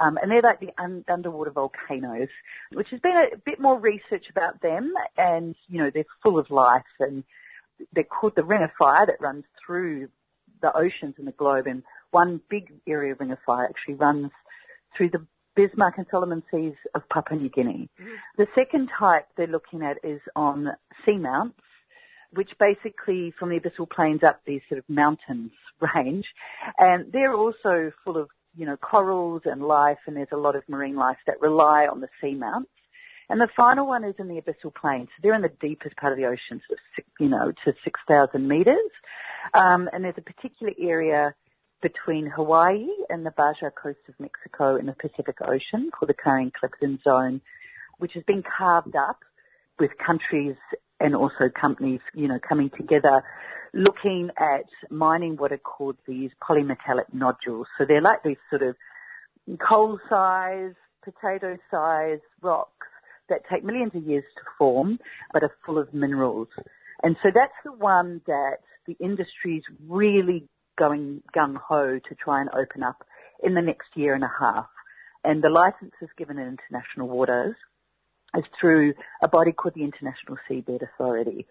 Um, and they're like the un- underwater volcanoes, which has been a, bit more research about them and, you know, they're full of life and they're called the ring of fire that runs through the oceans in the globe and one big area of ring of fire actually runs through the Bismarck and Solomon Seas of Papua New Guinea. Mm-hmm. The second type they're looking at is on seamounts, which basically from the abyssal plains up these sort of mountains range. And they're also full of, you know, corals and life and there's a lot of marine life that rely on the seamounts. And the final one is in the abyssal plains. So they're in the deepest part of the ocean, of, you know, to 6,000 meters. Um, and there's a particular area between Hawaii and the Baja coast of Mexico in the Pacific Ocean called the Clarion-Clipperton Zone, which has been carved up with countries and also companies, you know, coming together looking at mining what are called these polymetallic nodules. So they're like these sort of coal size, potato size rocks that take millions of years to form, but are full of minerals. And so that's the one that the industry's really going gung ho to try and open up in the next year and a half. And the license is given in international waters is through a body called the International Seabed Authority.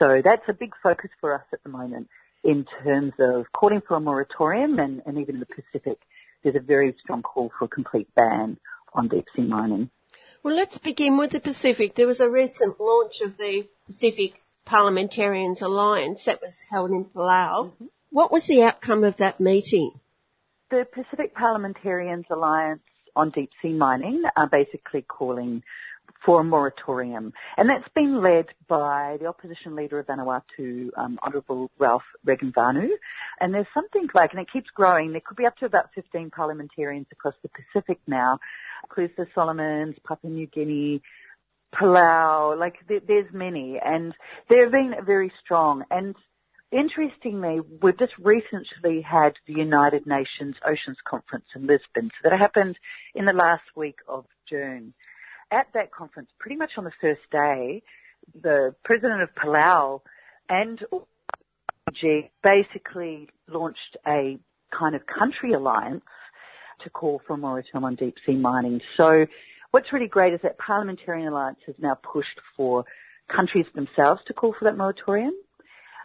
So that's a big focus for us at the moment in terms of calling for a moratorium and, and even in the Pacific, there's a very strong call for a complete ban on deep sea mining. Well, let's begin with the Pacific. There was a recent launch of the Pacific Parliamentarians Alliance that was held in Palau. Mm-hmm. What was the outcome of that meeting? The Pacific Parliamentarians Alliance on deep sea mining are basically calling for a moratorium. And that's been led by the opposition leader of Vanuatu, um, Honourable Ralph Regenvanu. And there's something like, and it keeps growing, there could be up to about 15 parliamentarians across the Pacific now, includes the Solomons, Papua New Guinea, Palau, like there, there's many. And they've been very strong. And Interestingly, we've just recently had the United Nations Oceans Conference in Lisbon. So that happened in the last week of June. At that conference, pretty much on the first day, the president of Palau and G basically launched a kind of country alliance to call for a moratorium on deep sea mining. So what's really great is that Parliamentarian Alliance has now pushed for countries themselves to call for that moratorium.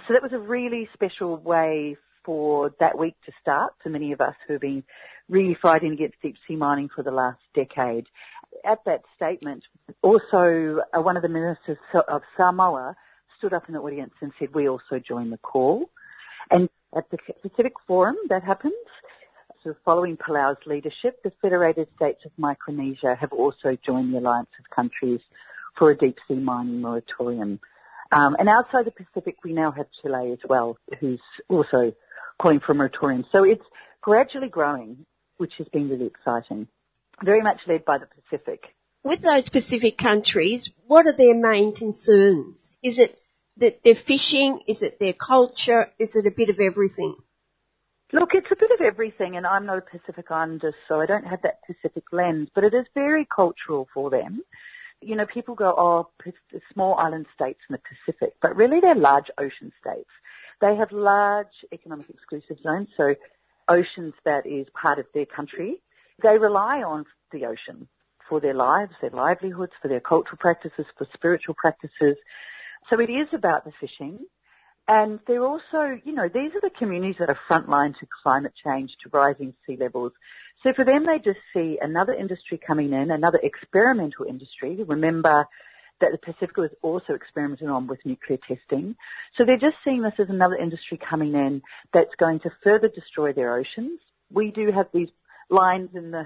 So that was a really special way for that week to start for many of us who have been really fighting against deep sea mining for the last decade. At that statement, also uh, one of the ministers of Samoa stood up in the audience and said, we also join the call. And at the Pacific Forum that happens, so following Palau's leadership, the Federated States of Micronesia have also joined the alliance of countries for a deep sea mining moratorium. Um, and outside the Pacific, we now have Chile as well, who's also calling for a moratorium. So it's gradually growing, which has been really exciting. Very much led by the Pacific. With those Pacific countries, what are their main concerns? Is it that they're fishing? Is it their culture? Is it a bit of everything? Look, it's a bit of everything, and I'm not a Pacific Islander, so I don't have that Pacific lens, but it is very cultural for them you know, people go, oh, small island states in the Pacific, but really they're large ocean states. They have large economic exclusive zones, so oceans that is part of their country. They rely on the ocean for their lives, their livelihoods, for their cultural practices, for spiritual practices. So it is about the fishing. And they're also, you know, these are the communities that are frontline to climate change, to rising sea levels, so for them, they just see another industry coming in, another experimental industry. Remember that the Pacific was also experimenting on with nuclear testing. So they're just seeing this as another industry coming in that's going to further destroy their oceans. We do have these lines in the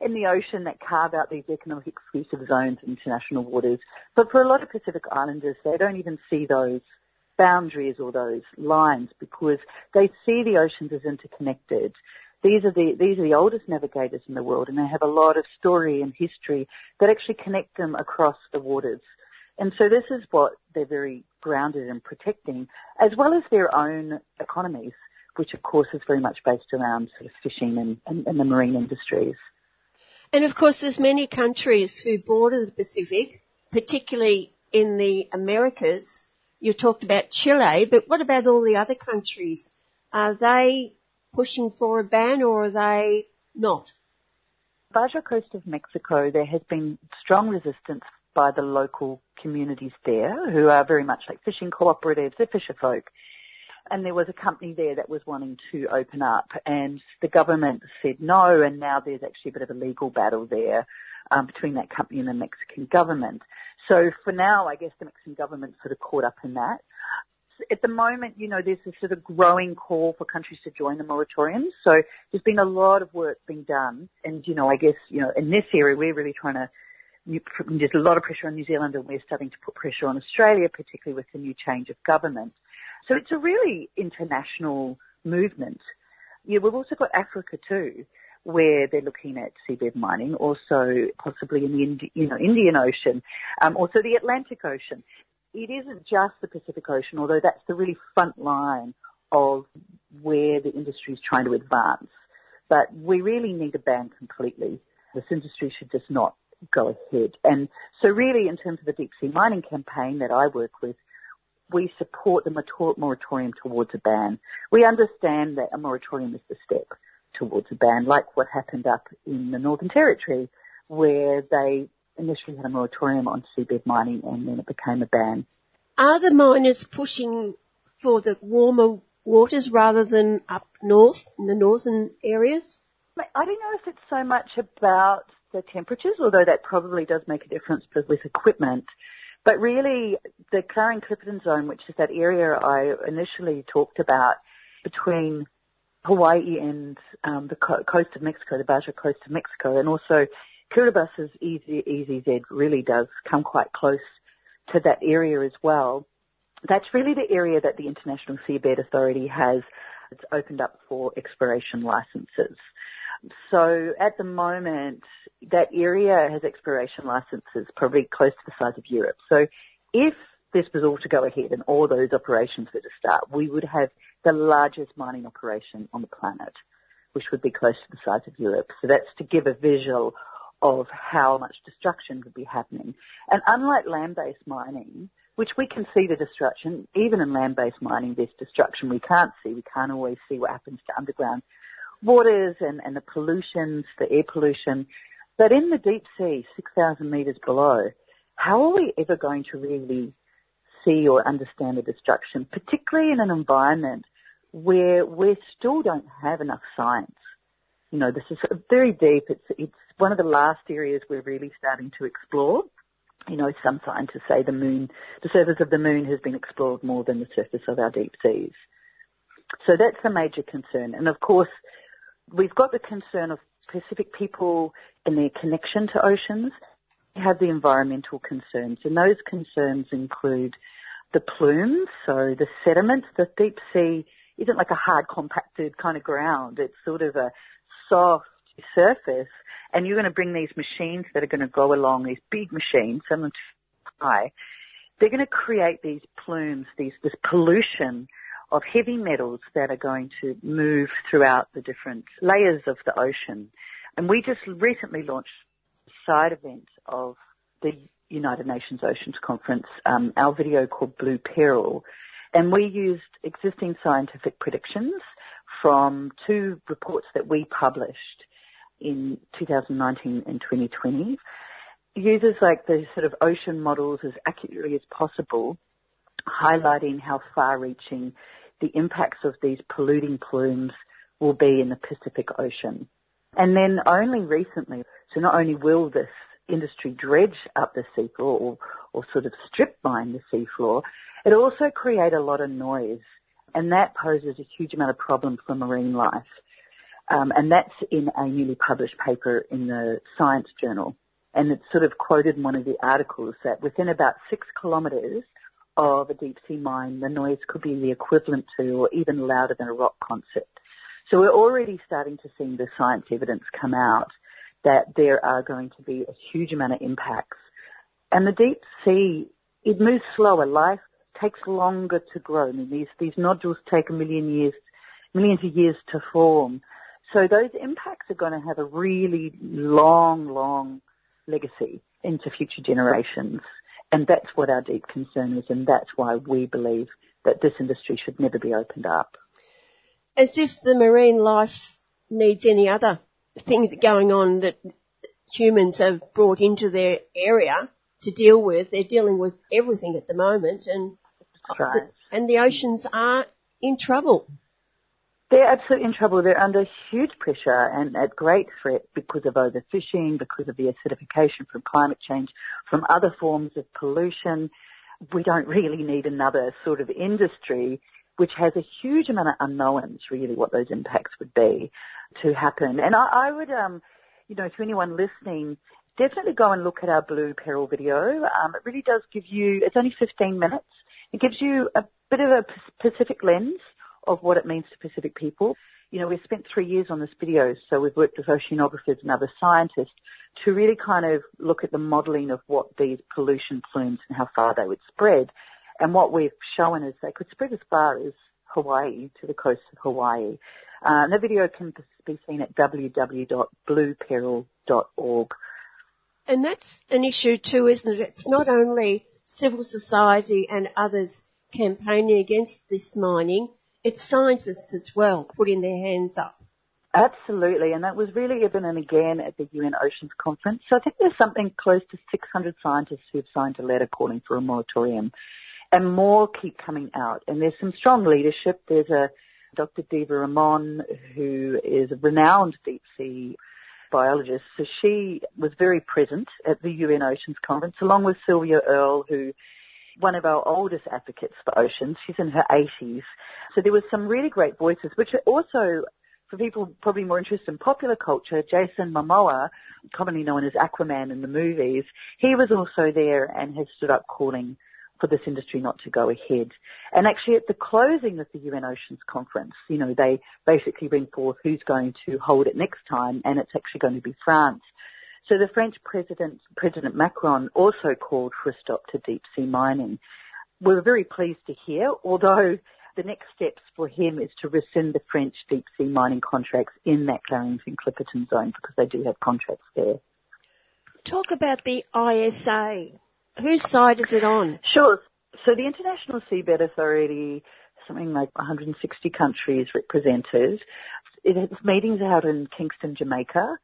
in the ocean that carve out these economic exclusive zones in international waters. But for a lot of Pacific Islanders, they don't even see those boundaries or those lines because they see the oceans as interconnected. These are the these are the oldest navigators in the world, and they have a lot of story and history that actually connect them across the waters. And so this is what they're very grounded in protecting, as well as their own economies, which of course is very much based around sort of fishing and, and, and the marine industries. And of course, there's many countries who border the Pacific, particularly in the Americas. You talked about Chile, but what about all the other countries? Are they pushing for a ban or are they not? Baja Coast of Mexico, there has been strong resistance by the local communities there who are very much like fishing cooperatives, they're fisher folk. And there was a company there that was wanting to open up and the government said no and now there's actually a bit of a legal battle there um, between that company and the Mexican government. So for now, I guess the Mexican government sort of caught up in that. At the moment, you know, there's a sort of growing call for countries to join the moratorium. So there's been a lot of work being done. And, you know, I guess, you know, in this area, we're really trying to there's a lot of pressure on New Zealand and we're starting to put pressure on Australia, particularly with the new change of government. So it's a really international movement. Yeah, we've also got Africa too, where they're looking at seabed mining, also possibly in the Indi- you know, Indian Ocean, um, also the Atlantic Ocean. It isn't just the Pacific Ocean, although that's the really front line of where the industry is trying to advance. But we really need a ban completely. This industry should just not go ahead. And so really in terms of the deep sea mining campaign that I work with, we support the moratorium towards a ban. We understand that a moratorium is the step towards a ban, like what happened up in the Northern Territory, where they initially had a moratorium on seabed mining and then it became a ban. Are the miners pushing for the warmer waters rather than up north in the northern areas? I don't know if it's so much about the temperatures, although that probably does make a difference with equipment. But really, the Clarion-Clipperton zone, which is that area I initially talked about between Hawaii and um, the co- coast of Mexico, the Baja coast of Mexico, and also Kiribati's EEZ really does come quite close to that area as well. That's really the area that the International Seabed Authority has it's opened up for exploration licenses. So at the moment, that area has exploration licenses probably close to the size of Europe. So if this was all to go ahead and all those operations were to start, we would have the largest mining operation on the planet, which would be close to the size of Europe. So that's to give a visual of how much destruction would be happening. And unlike land-based mining, which we can see the destruction, even in land-based mining, there's destruction we can't see. We can't always see what happens to underground waters and, and the pollutions, the air pollution. But in the deep sea, 6,000 metres below, how are we ever going to really see or understand the destruction, particularly in an environment where we still don't have enough science? You know, this is very deep. It's, it's one of the last areas we're really starting to explore. You know, some scientists say the moon, the surface of the moon has been explored more than the surface of our deep seas. So that's the major concern. And of course, we've got the concern of Pacific people and their connection to oceans. We have the environmental concerns, and those concerns include the plumes, so the sediment. The deep sea isn't like a hard compacted kind of ground. It's sort of a soft surface, and you're going to bring these machines that are going to go along, these big machines, some of high. They're going to create these plumes, these this pollution of heavy metals that are going to move throughout the different layers of the ocean. And we just recently launched a side event of the United Nations Oceans Conference, um, our video called Blue Peril. And we used existing scientific predictions from two reports that we published in 2019 and 2020. Uses like the sort of ocean models as accurately as possible, highlighting how far reaching the impacts of these polluting plumes will be in the Pacific Ocean. And then only recently, so not only will this industry dredge up the seafloor or, or sort of strip mine the seafloor, it also create a lot of noise. And that poses a huge amount of problem for marine life. Um, and that's in a newly published paper in the Science Journal. And it's sort of quoted in one of the articles that within about six kilometres of a deep sea mine, the noise could be the equivalent to or even louder than a rock concert. So we're already starting to see the science evidence come out that there are going to be a huge amount of impacts. And the deep sea, it moves slower. Life takes longer to grow. I mean, these, these nodules take a million years millions of years to form. So those impacts are going to have a really long, long legacy into future generations. And that's what our deep concern is, and that's why we believe that this industry should never be opened up. As if the marine life needs any other things going on that humans have brought into their area to deal with. They're dealing with everything at the moment, and right. and the oceans are in trouble. They're absolutely in trouble. They're under huge pressure and at great threat because of overfishing, because of the acidification from climate change, from other forms of pollution. We don't really need another sort of industry which has a huge amount of unknowns, really, what those impacts would be to happen. And I, I would, um, you know, to anyone listening, definitely go and look at our Blue Peril video. Um, it really does give you, it's only 15 minutes. It gives you a bit of a Pacific lens of what it means to Pacific people. You know, we've spent three years on this video, so we've worked with oceanographers and other scientists to really kind of look at the modelling of what these pollution plumes and how far they would spread. And what we've shown is they could spread as far as Hawaii to the coast of Hawaii. Uh, the video can be seen at www.blueperil.org. And that's an issue too, isn't it? It's not only civil society and others campaigning against this mining, it's scientists as well putting their hands up. Absolutely, and that was really evident again at the UN Oceans Conference. So I think there's something close to 600 scientists who have signed a letter calling for a moratorium, and more keep coming out. And there's some strong leadership. There's a Dr. Diva Amon, who is a renowned deep sea biologist. So she was very present at the UN Oceans Conference, along with Sylvia Earle, who one of our oldest advocates for oceans. She's in her 80s. So there were some really great voices, which are also, for people probably more interested in popular culture, Jason Momoa, commonly known as Aquaman in the movies, he was also there and has stood up calling for this industry not to go ahead. And actually at the closing of the UN Oceans Conference, you know, they basically bring forth who's going to hold it next time and it's actually going to be France. So the French President, President Macron also called for a stop to deep sea mining. We were very pleased to hear, although the next steps for him is to rescind the French deep sea mining contracts in that Clarion Clipperton zone because they do have contracts there. Talk about the ISA. Whose side is it on? Sure. So the International Seabed Authority, something like 160 countries represented. It has meetings out in Kingston, Jamaica.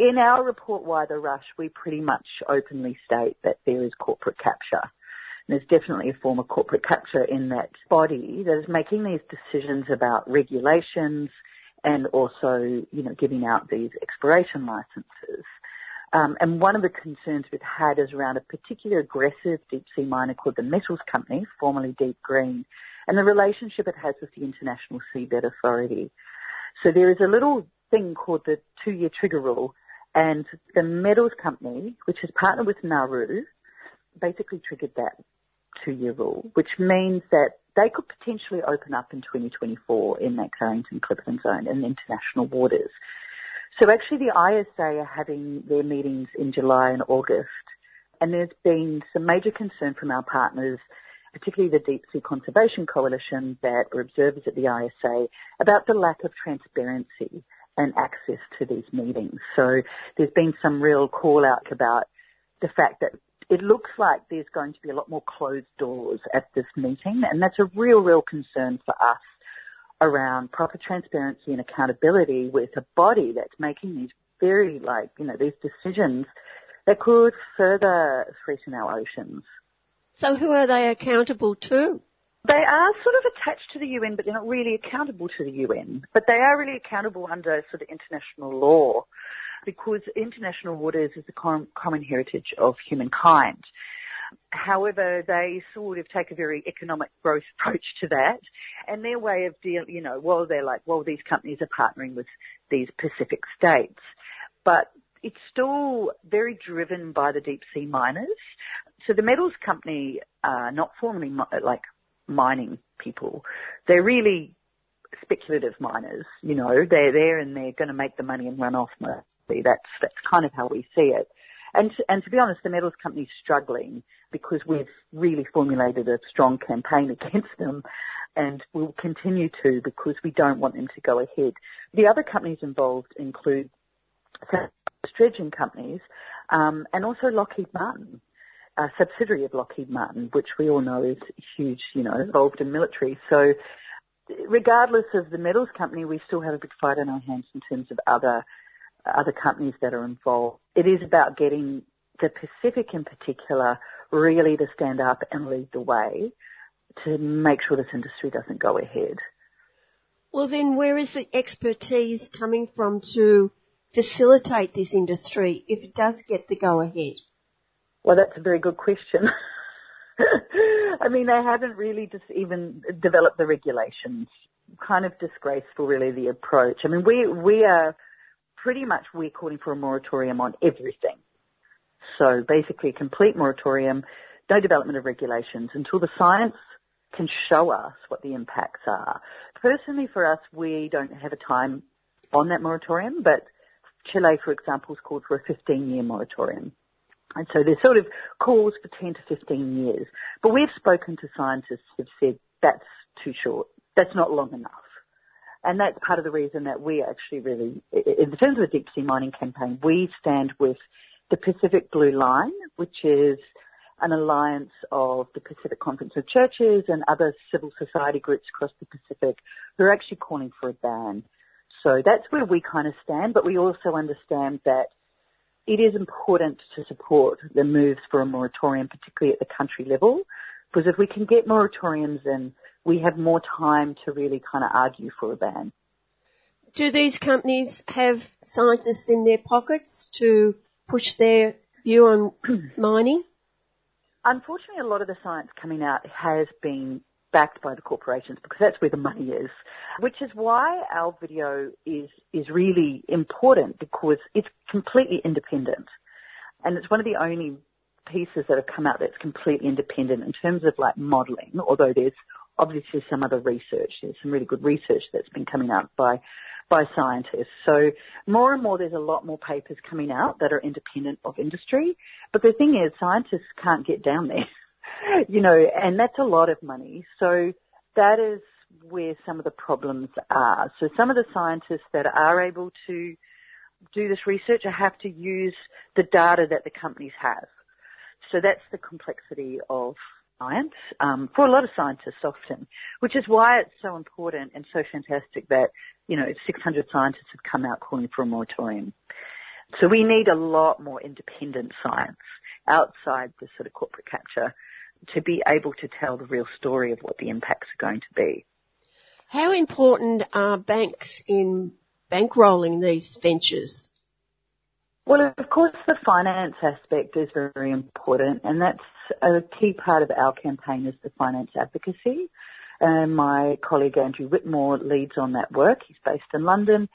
In our report, Why the Rush, we pretty much openly state that there is corporate capture. There's definitely a form of corporate capture in that body that is making these decisions about regulations and also, you know, giving out these exploration licenses. Um, and one of the concerns we've had is around a particular aggressive deep sea miner called the Metals Company, formerly Deep Green, and the relationship it has with the International Seabed Authority. So there is a little thing called the two-year trigger rule, and the Metals Company, which has partnered with Nauru, basically triggered that two-year rule, which means that they could potentially open up in 2024 in that Clarion Clipperton zone in international waters. So actually the ISA are having their meetings in July and August, and there's been some major concern from our partners particularly the Deep Sea Conservation Coalition that are observers at the ISA, about the lack of transparency and access to these meetings. So there's been some real call out about the fact that it looks like there's going to be a lot more closed doors at this meeting, and that's a real, real concern for us around proper transparency and accountability with a body that's making these very, like, you know, these decisions that could further threaten our oceans. So who are they accountable to? They are sort of attached to the UN, but they're not really accountable to the UN. But they are really accountable under sort of international law because international waters is the common heritage of humankind. However, they sort of take a very economic growth approach to that. And their way of dealing, you know, well, they're like, well, these companies are partnering with these Pacific states. But it's still very driven by the deep sea miners. So the metals company are not formally like mining people. They're really speculative miners. You know, they're there and they're going to make the money and run off. That's that's kind of how we see it. And to, and to be honest, the metals company's struggling because we've really formulated a strong campaign against them. and we'll continue to because we don't want them to go ahead. The other companies involved include dredging companies um, and also Lockheed Martin, a subsidiary of Lockheed Martin, which we all know is huge, you know, involved in military. So regardless of the metals company, we still have a big fight on our hands in terms of other other companies that are involved. It is about getting the Pacific in particular really to stand up and lead the way to make sure this industry doesn't go ahead. Well, then, where is the expertise coming from to facilitate this industry if it does get the go ahead? Well, that's a very good question. I mean, they haven't really just even developed the regulations. Kind of disgraceful, really, the approach. I mean, we we are pretty much we're calling for a moratorium on everything. So basically, a complete moratorium, no development of regulations until the science can show us what the impacts are. Personally, for us, we don't have a time on that moratorium, but Chile, for example, has called for a 15-year moratorium. And so there's sort of calls for 10 to 15 years. But we've spoken to scientists who have said that's too short. That's not long enough. And that's part of the reason that we actually really, in terms of the deep sea mining campaign, we stand with the Pacific Blue Line, which is an alliance of the Pacific Conference of Churches and other civil society groups across the Pacific who are actually calling for a ban. So that's where we kind of stand, but we also understand that it is important to support the moves for a moratorium, particularly at the country level, because if we can get moratoriums in, we have more time to really kind of argue for a ban. Do these companies have scientists in their pockets to push their view on mining? Unfortunately, a lot of the science coming out has been backed by the corporations because that's where the money is, which is why our video is, is really important because it's completely independent. And it's one of the only pieces that have come out that's completely independent in terms of like modelling, although there's obviously some other research. There's some really good research that's been coming out by by scientists. So more and more there's a lot more papers coming out that are independent of industry. But the thing is scientists can't get down there. you know, and that's a lot of money. So that is where some of the problems are. So some of the scientists that are able to do this research have to use the data that the companies have. So that's the complexity of science um, for a lot of scientists often, which is why it's so important and so fantastic that you know 600 scientists have come out calling for a moratorium. So we need a lot more independent science outside the sort of corporate capture to be able to tell the real story of what the impacts are going to be. How important are banks in bankrolling these ventures? Well, of course, the finance aspect is very important, and that's a key part of our campaign is the finance advocacy. And my colleague Andrew Whitmore leads on that work. He's based in London.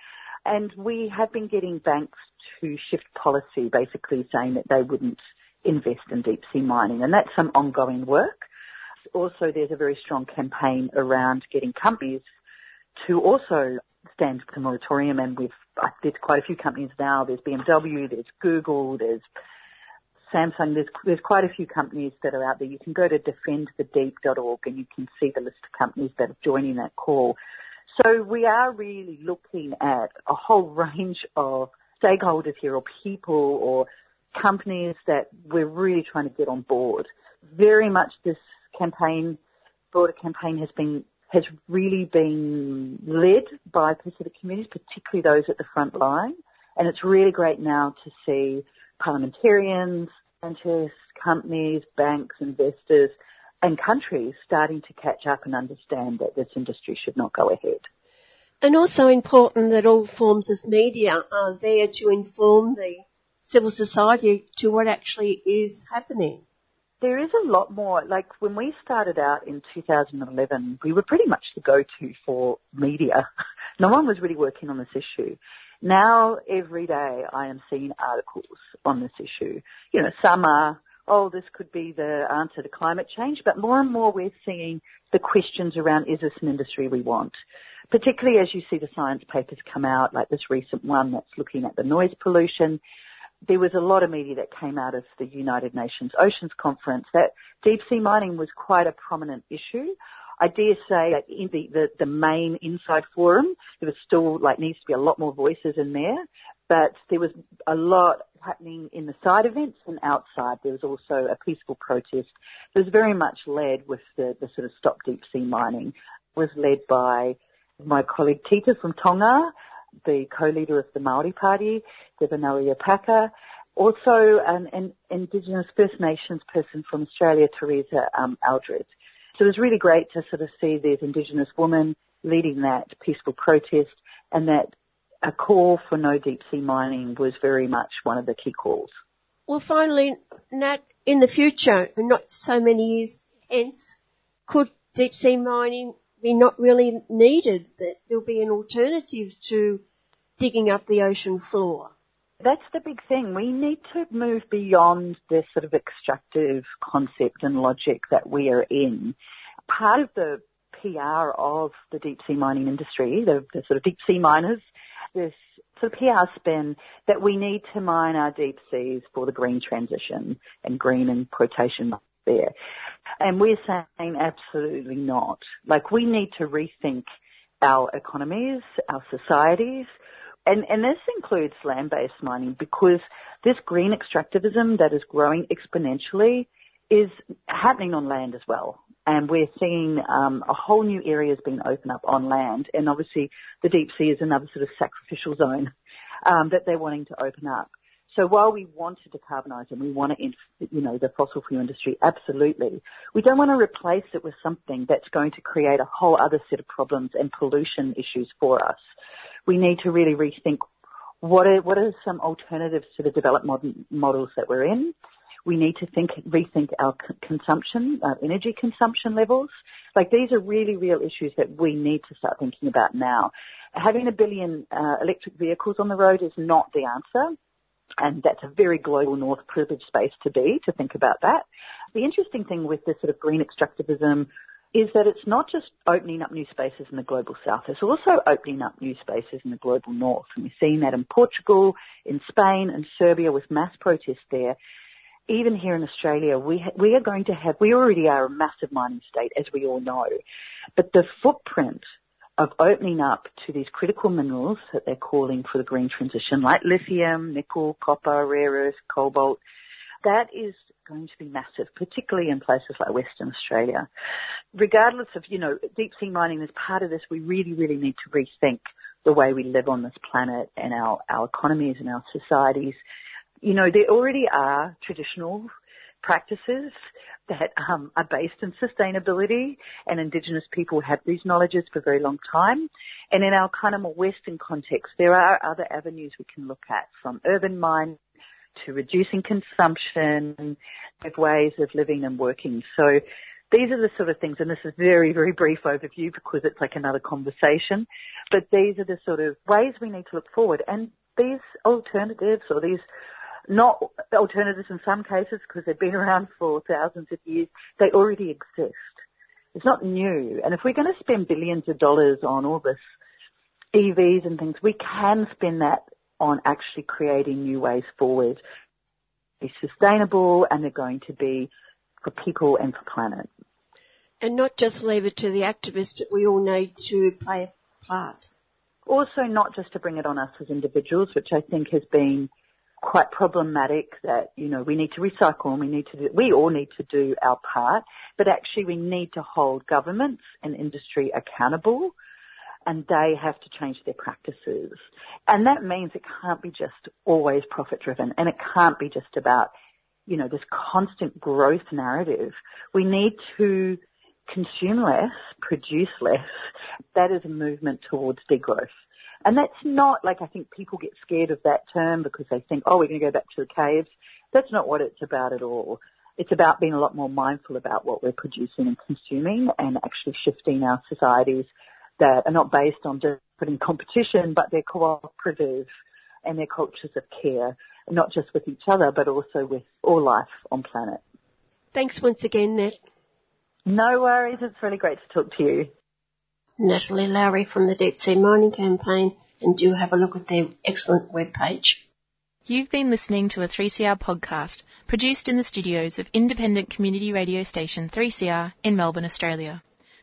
And we have been getting banks to shift policy, basically saying that they wouldn't invest in deep sea mining. And that's some ongoing work. Also, there's a very strong campaign around getting companies to also stand for the moratorium. And we've, there's quite a few companies now. There's BMW, there's Google, there's Samsung, there's, there's quite a few companies that are out there. You can go to defendthedeep.org and you can see the list of companies that are joining that call. So we are really looking at a whole range of stakeholders here or people or companies that we're really trying to get on board. Very much this campaign, broader campaign has been, has really been led by Pacific communities, particularly those at the front line. And it's really great now to see parliamentarians, scientists, companies, banks, investors, and countries starting to catch up and understand that this industry should not go ahead. And also important that all forms of media are there to inform the civil society to what actually is happening. There is a lot more, like when we started out in 2011, we were pretty much the go-to for media. no one was really working on this issue. Now, every day I am seeing articles on this issue. You know, some are, oh, this could be the answer to climate change, but more and more we're seeing the questions around, is this an industry we want? Particularly as you see the science papers come out, like this recent one that's looking at the noise pollution. There was a lot of media that came out of the United Nations Oceans Conference that deep sea mining was quite a prominent issue. I dare say that in the, the, the main inside forum, there was still like needs to be a lot more voices in there, but there was a lot happening in the side events and outside. There was also a peaceful protest. It was very much led with the, the sort of stop deep sea mining. It was led by my colleague Tita from Tonga, the co-leader of the Maori Party, Debbie Ngarewa-Packer, also an, an, Indigenous First Nations person from Australia, Teresa um, Aldred. So it was really great to sort of see these Indigenous women leading that peaceful protest and that a call for no deep sea mining was very much one of the key calls. Well, finally, Nat, in the future, not so many years hence, could deep sea mining be not really needed? That there'll be an alternative to digging up the ocean floor? That's the big thing. We need to move beyond this sort of extractive concept and logic that we are in. Part of the PR of the deep sea mining industry, the, the sort of deep sea miners, this sort of PR spin that we need to mine our deep seas for the green transition and green in quotation there. And we're saying absolutely not. Like we need to rethink our economies, our societies, and, and this includes land-based mining because this green extractivism that is growing exponentially is happening on land as well. And we're seeing um, a whole new areas being opened up on land. And obviously the deep sea is another sort of sacrificial zone um, that they're wanting to open up. So while we want to decarbonise and we want to, you know, the fossil fuel industry, absolutely, we don't want to replace it with something that's going to create a whole other set of problems and pollution issues for us we need to really rethink what are, what are some alternatives to the developed modern models that we're in. We need to think, rethink our consumption, our energy consumption levels. Like these are really real issues that we need to start thinking about now. Having a billion uh, electric vehicles on the road is not the answer. And that's a very global north privileged space to be, to think about that. The interesting thing with this sort of green extractivism is that it's not just opening up new spaces in the global south, it's also opening up new spaces in the global north. And we're seeing that in Portugal, in Spain and Serbia with mass protests there. Even here in Australia, we, ha- we are going to have, we already are a massive mining state, as we all know. But the footprint of opening up to these critical minerals that they're calling for the green transition, like lithium, nickel, copper, rare earth, cobalt, that is going to be massive, particularly in places like Western Australia. Regardless of, you know, deep sea mining is part of this, we really, really need to rethink the way we live on this planet and our, our economies and our societies. You know, there already are traditional practices that um, are based in sustainability and Indigenous people have these knowledges for a very long time. And in our kind of more Western context, there are other avenues we can look at from urban mining to reducing consumption, of ways of living and working. So these are the sort of things, and this is very, very brief overview because it's like another conversation, but these are the sort of ways we need to look forward. And these alternatives or these not alternatives in some cases because they've been around for thousands of years, they already exist. It's not new. And if we're going to spend billions of dollars on all this EVs and things, we can spend that on actually creating new ways forward. Be sustainable and they're going to be for people and for planet. And not just leave it to the activists, but we all need to play a part. Also not just to bring it on us as individuals, which I think has been quite problematic that, you know, we need to recycle and we need to do, we all need to do our part, but actually we need to hold governments and industry accountable and they have to change their practices. And that means it can't be just always profit driven and it can't be just about, you know, this constant growth narrative. We need to consume less, produce less. That is a movement towards degrowth. And that's not like I think people get scared of that term because they think, oh, we're going to go back to the caves. That's not what it's about at all. It's about being a lot more mindful about what we're producing and consuming and actually shifting our societies that are not based on just putting competition, but they're cooperative and their cultures of care, not just with each other, but also with all life on planet. Thanks once again, Nat. No worries. It's really great to talk to you. Natalie Lowrey from the Deep Sea Mining Campaign, and do have a look at their excellent webpage. You've been listening to a 3CR podcast produced in the studios of independent community radio station 3CR in Melbourne, Australia.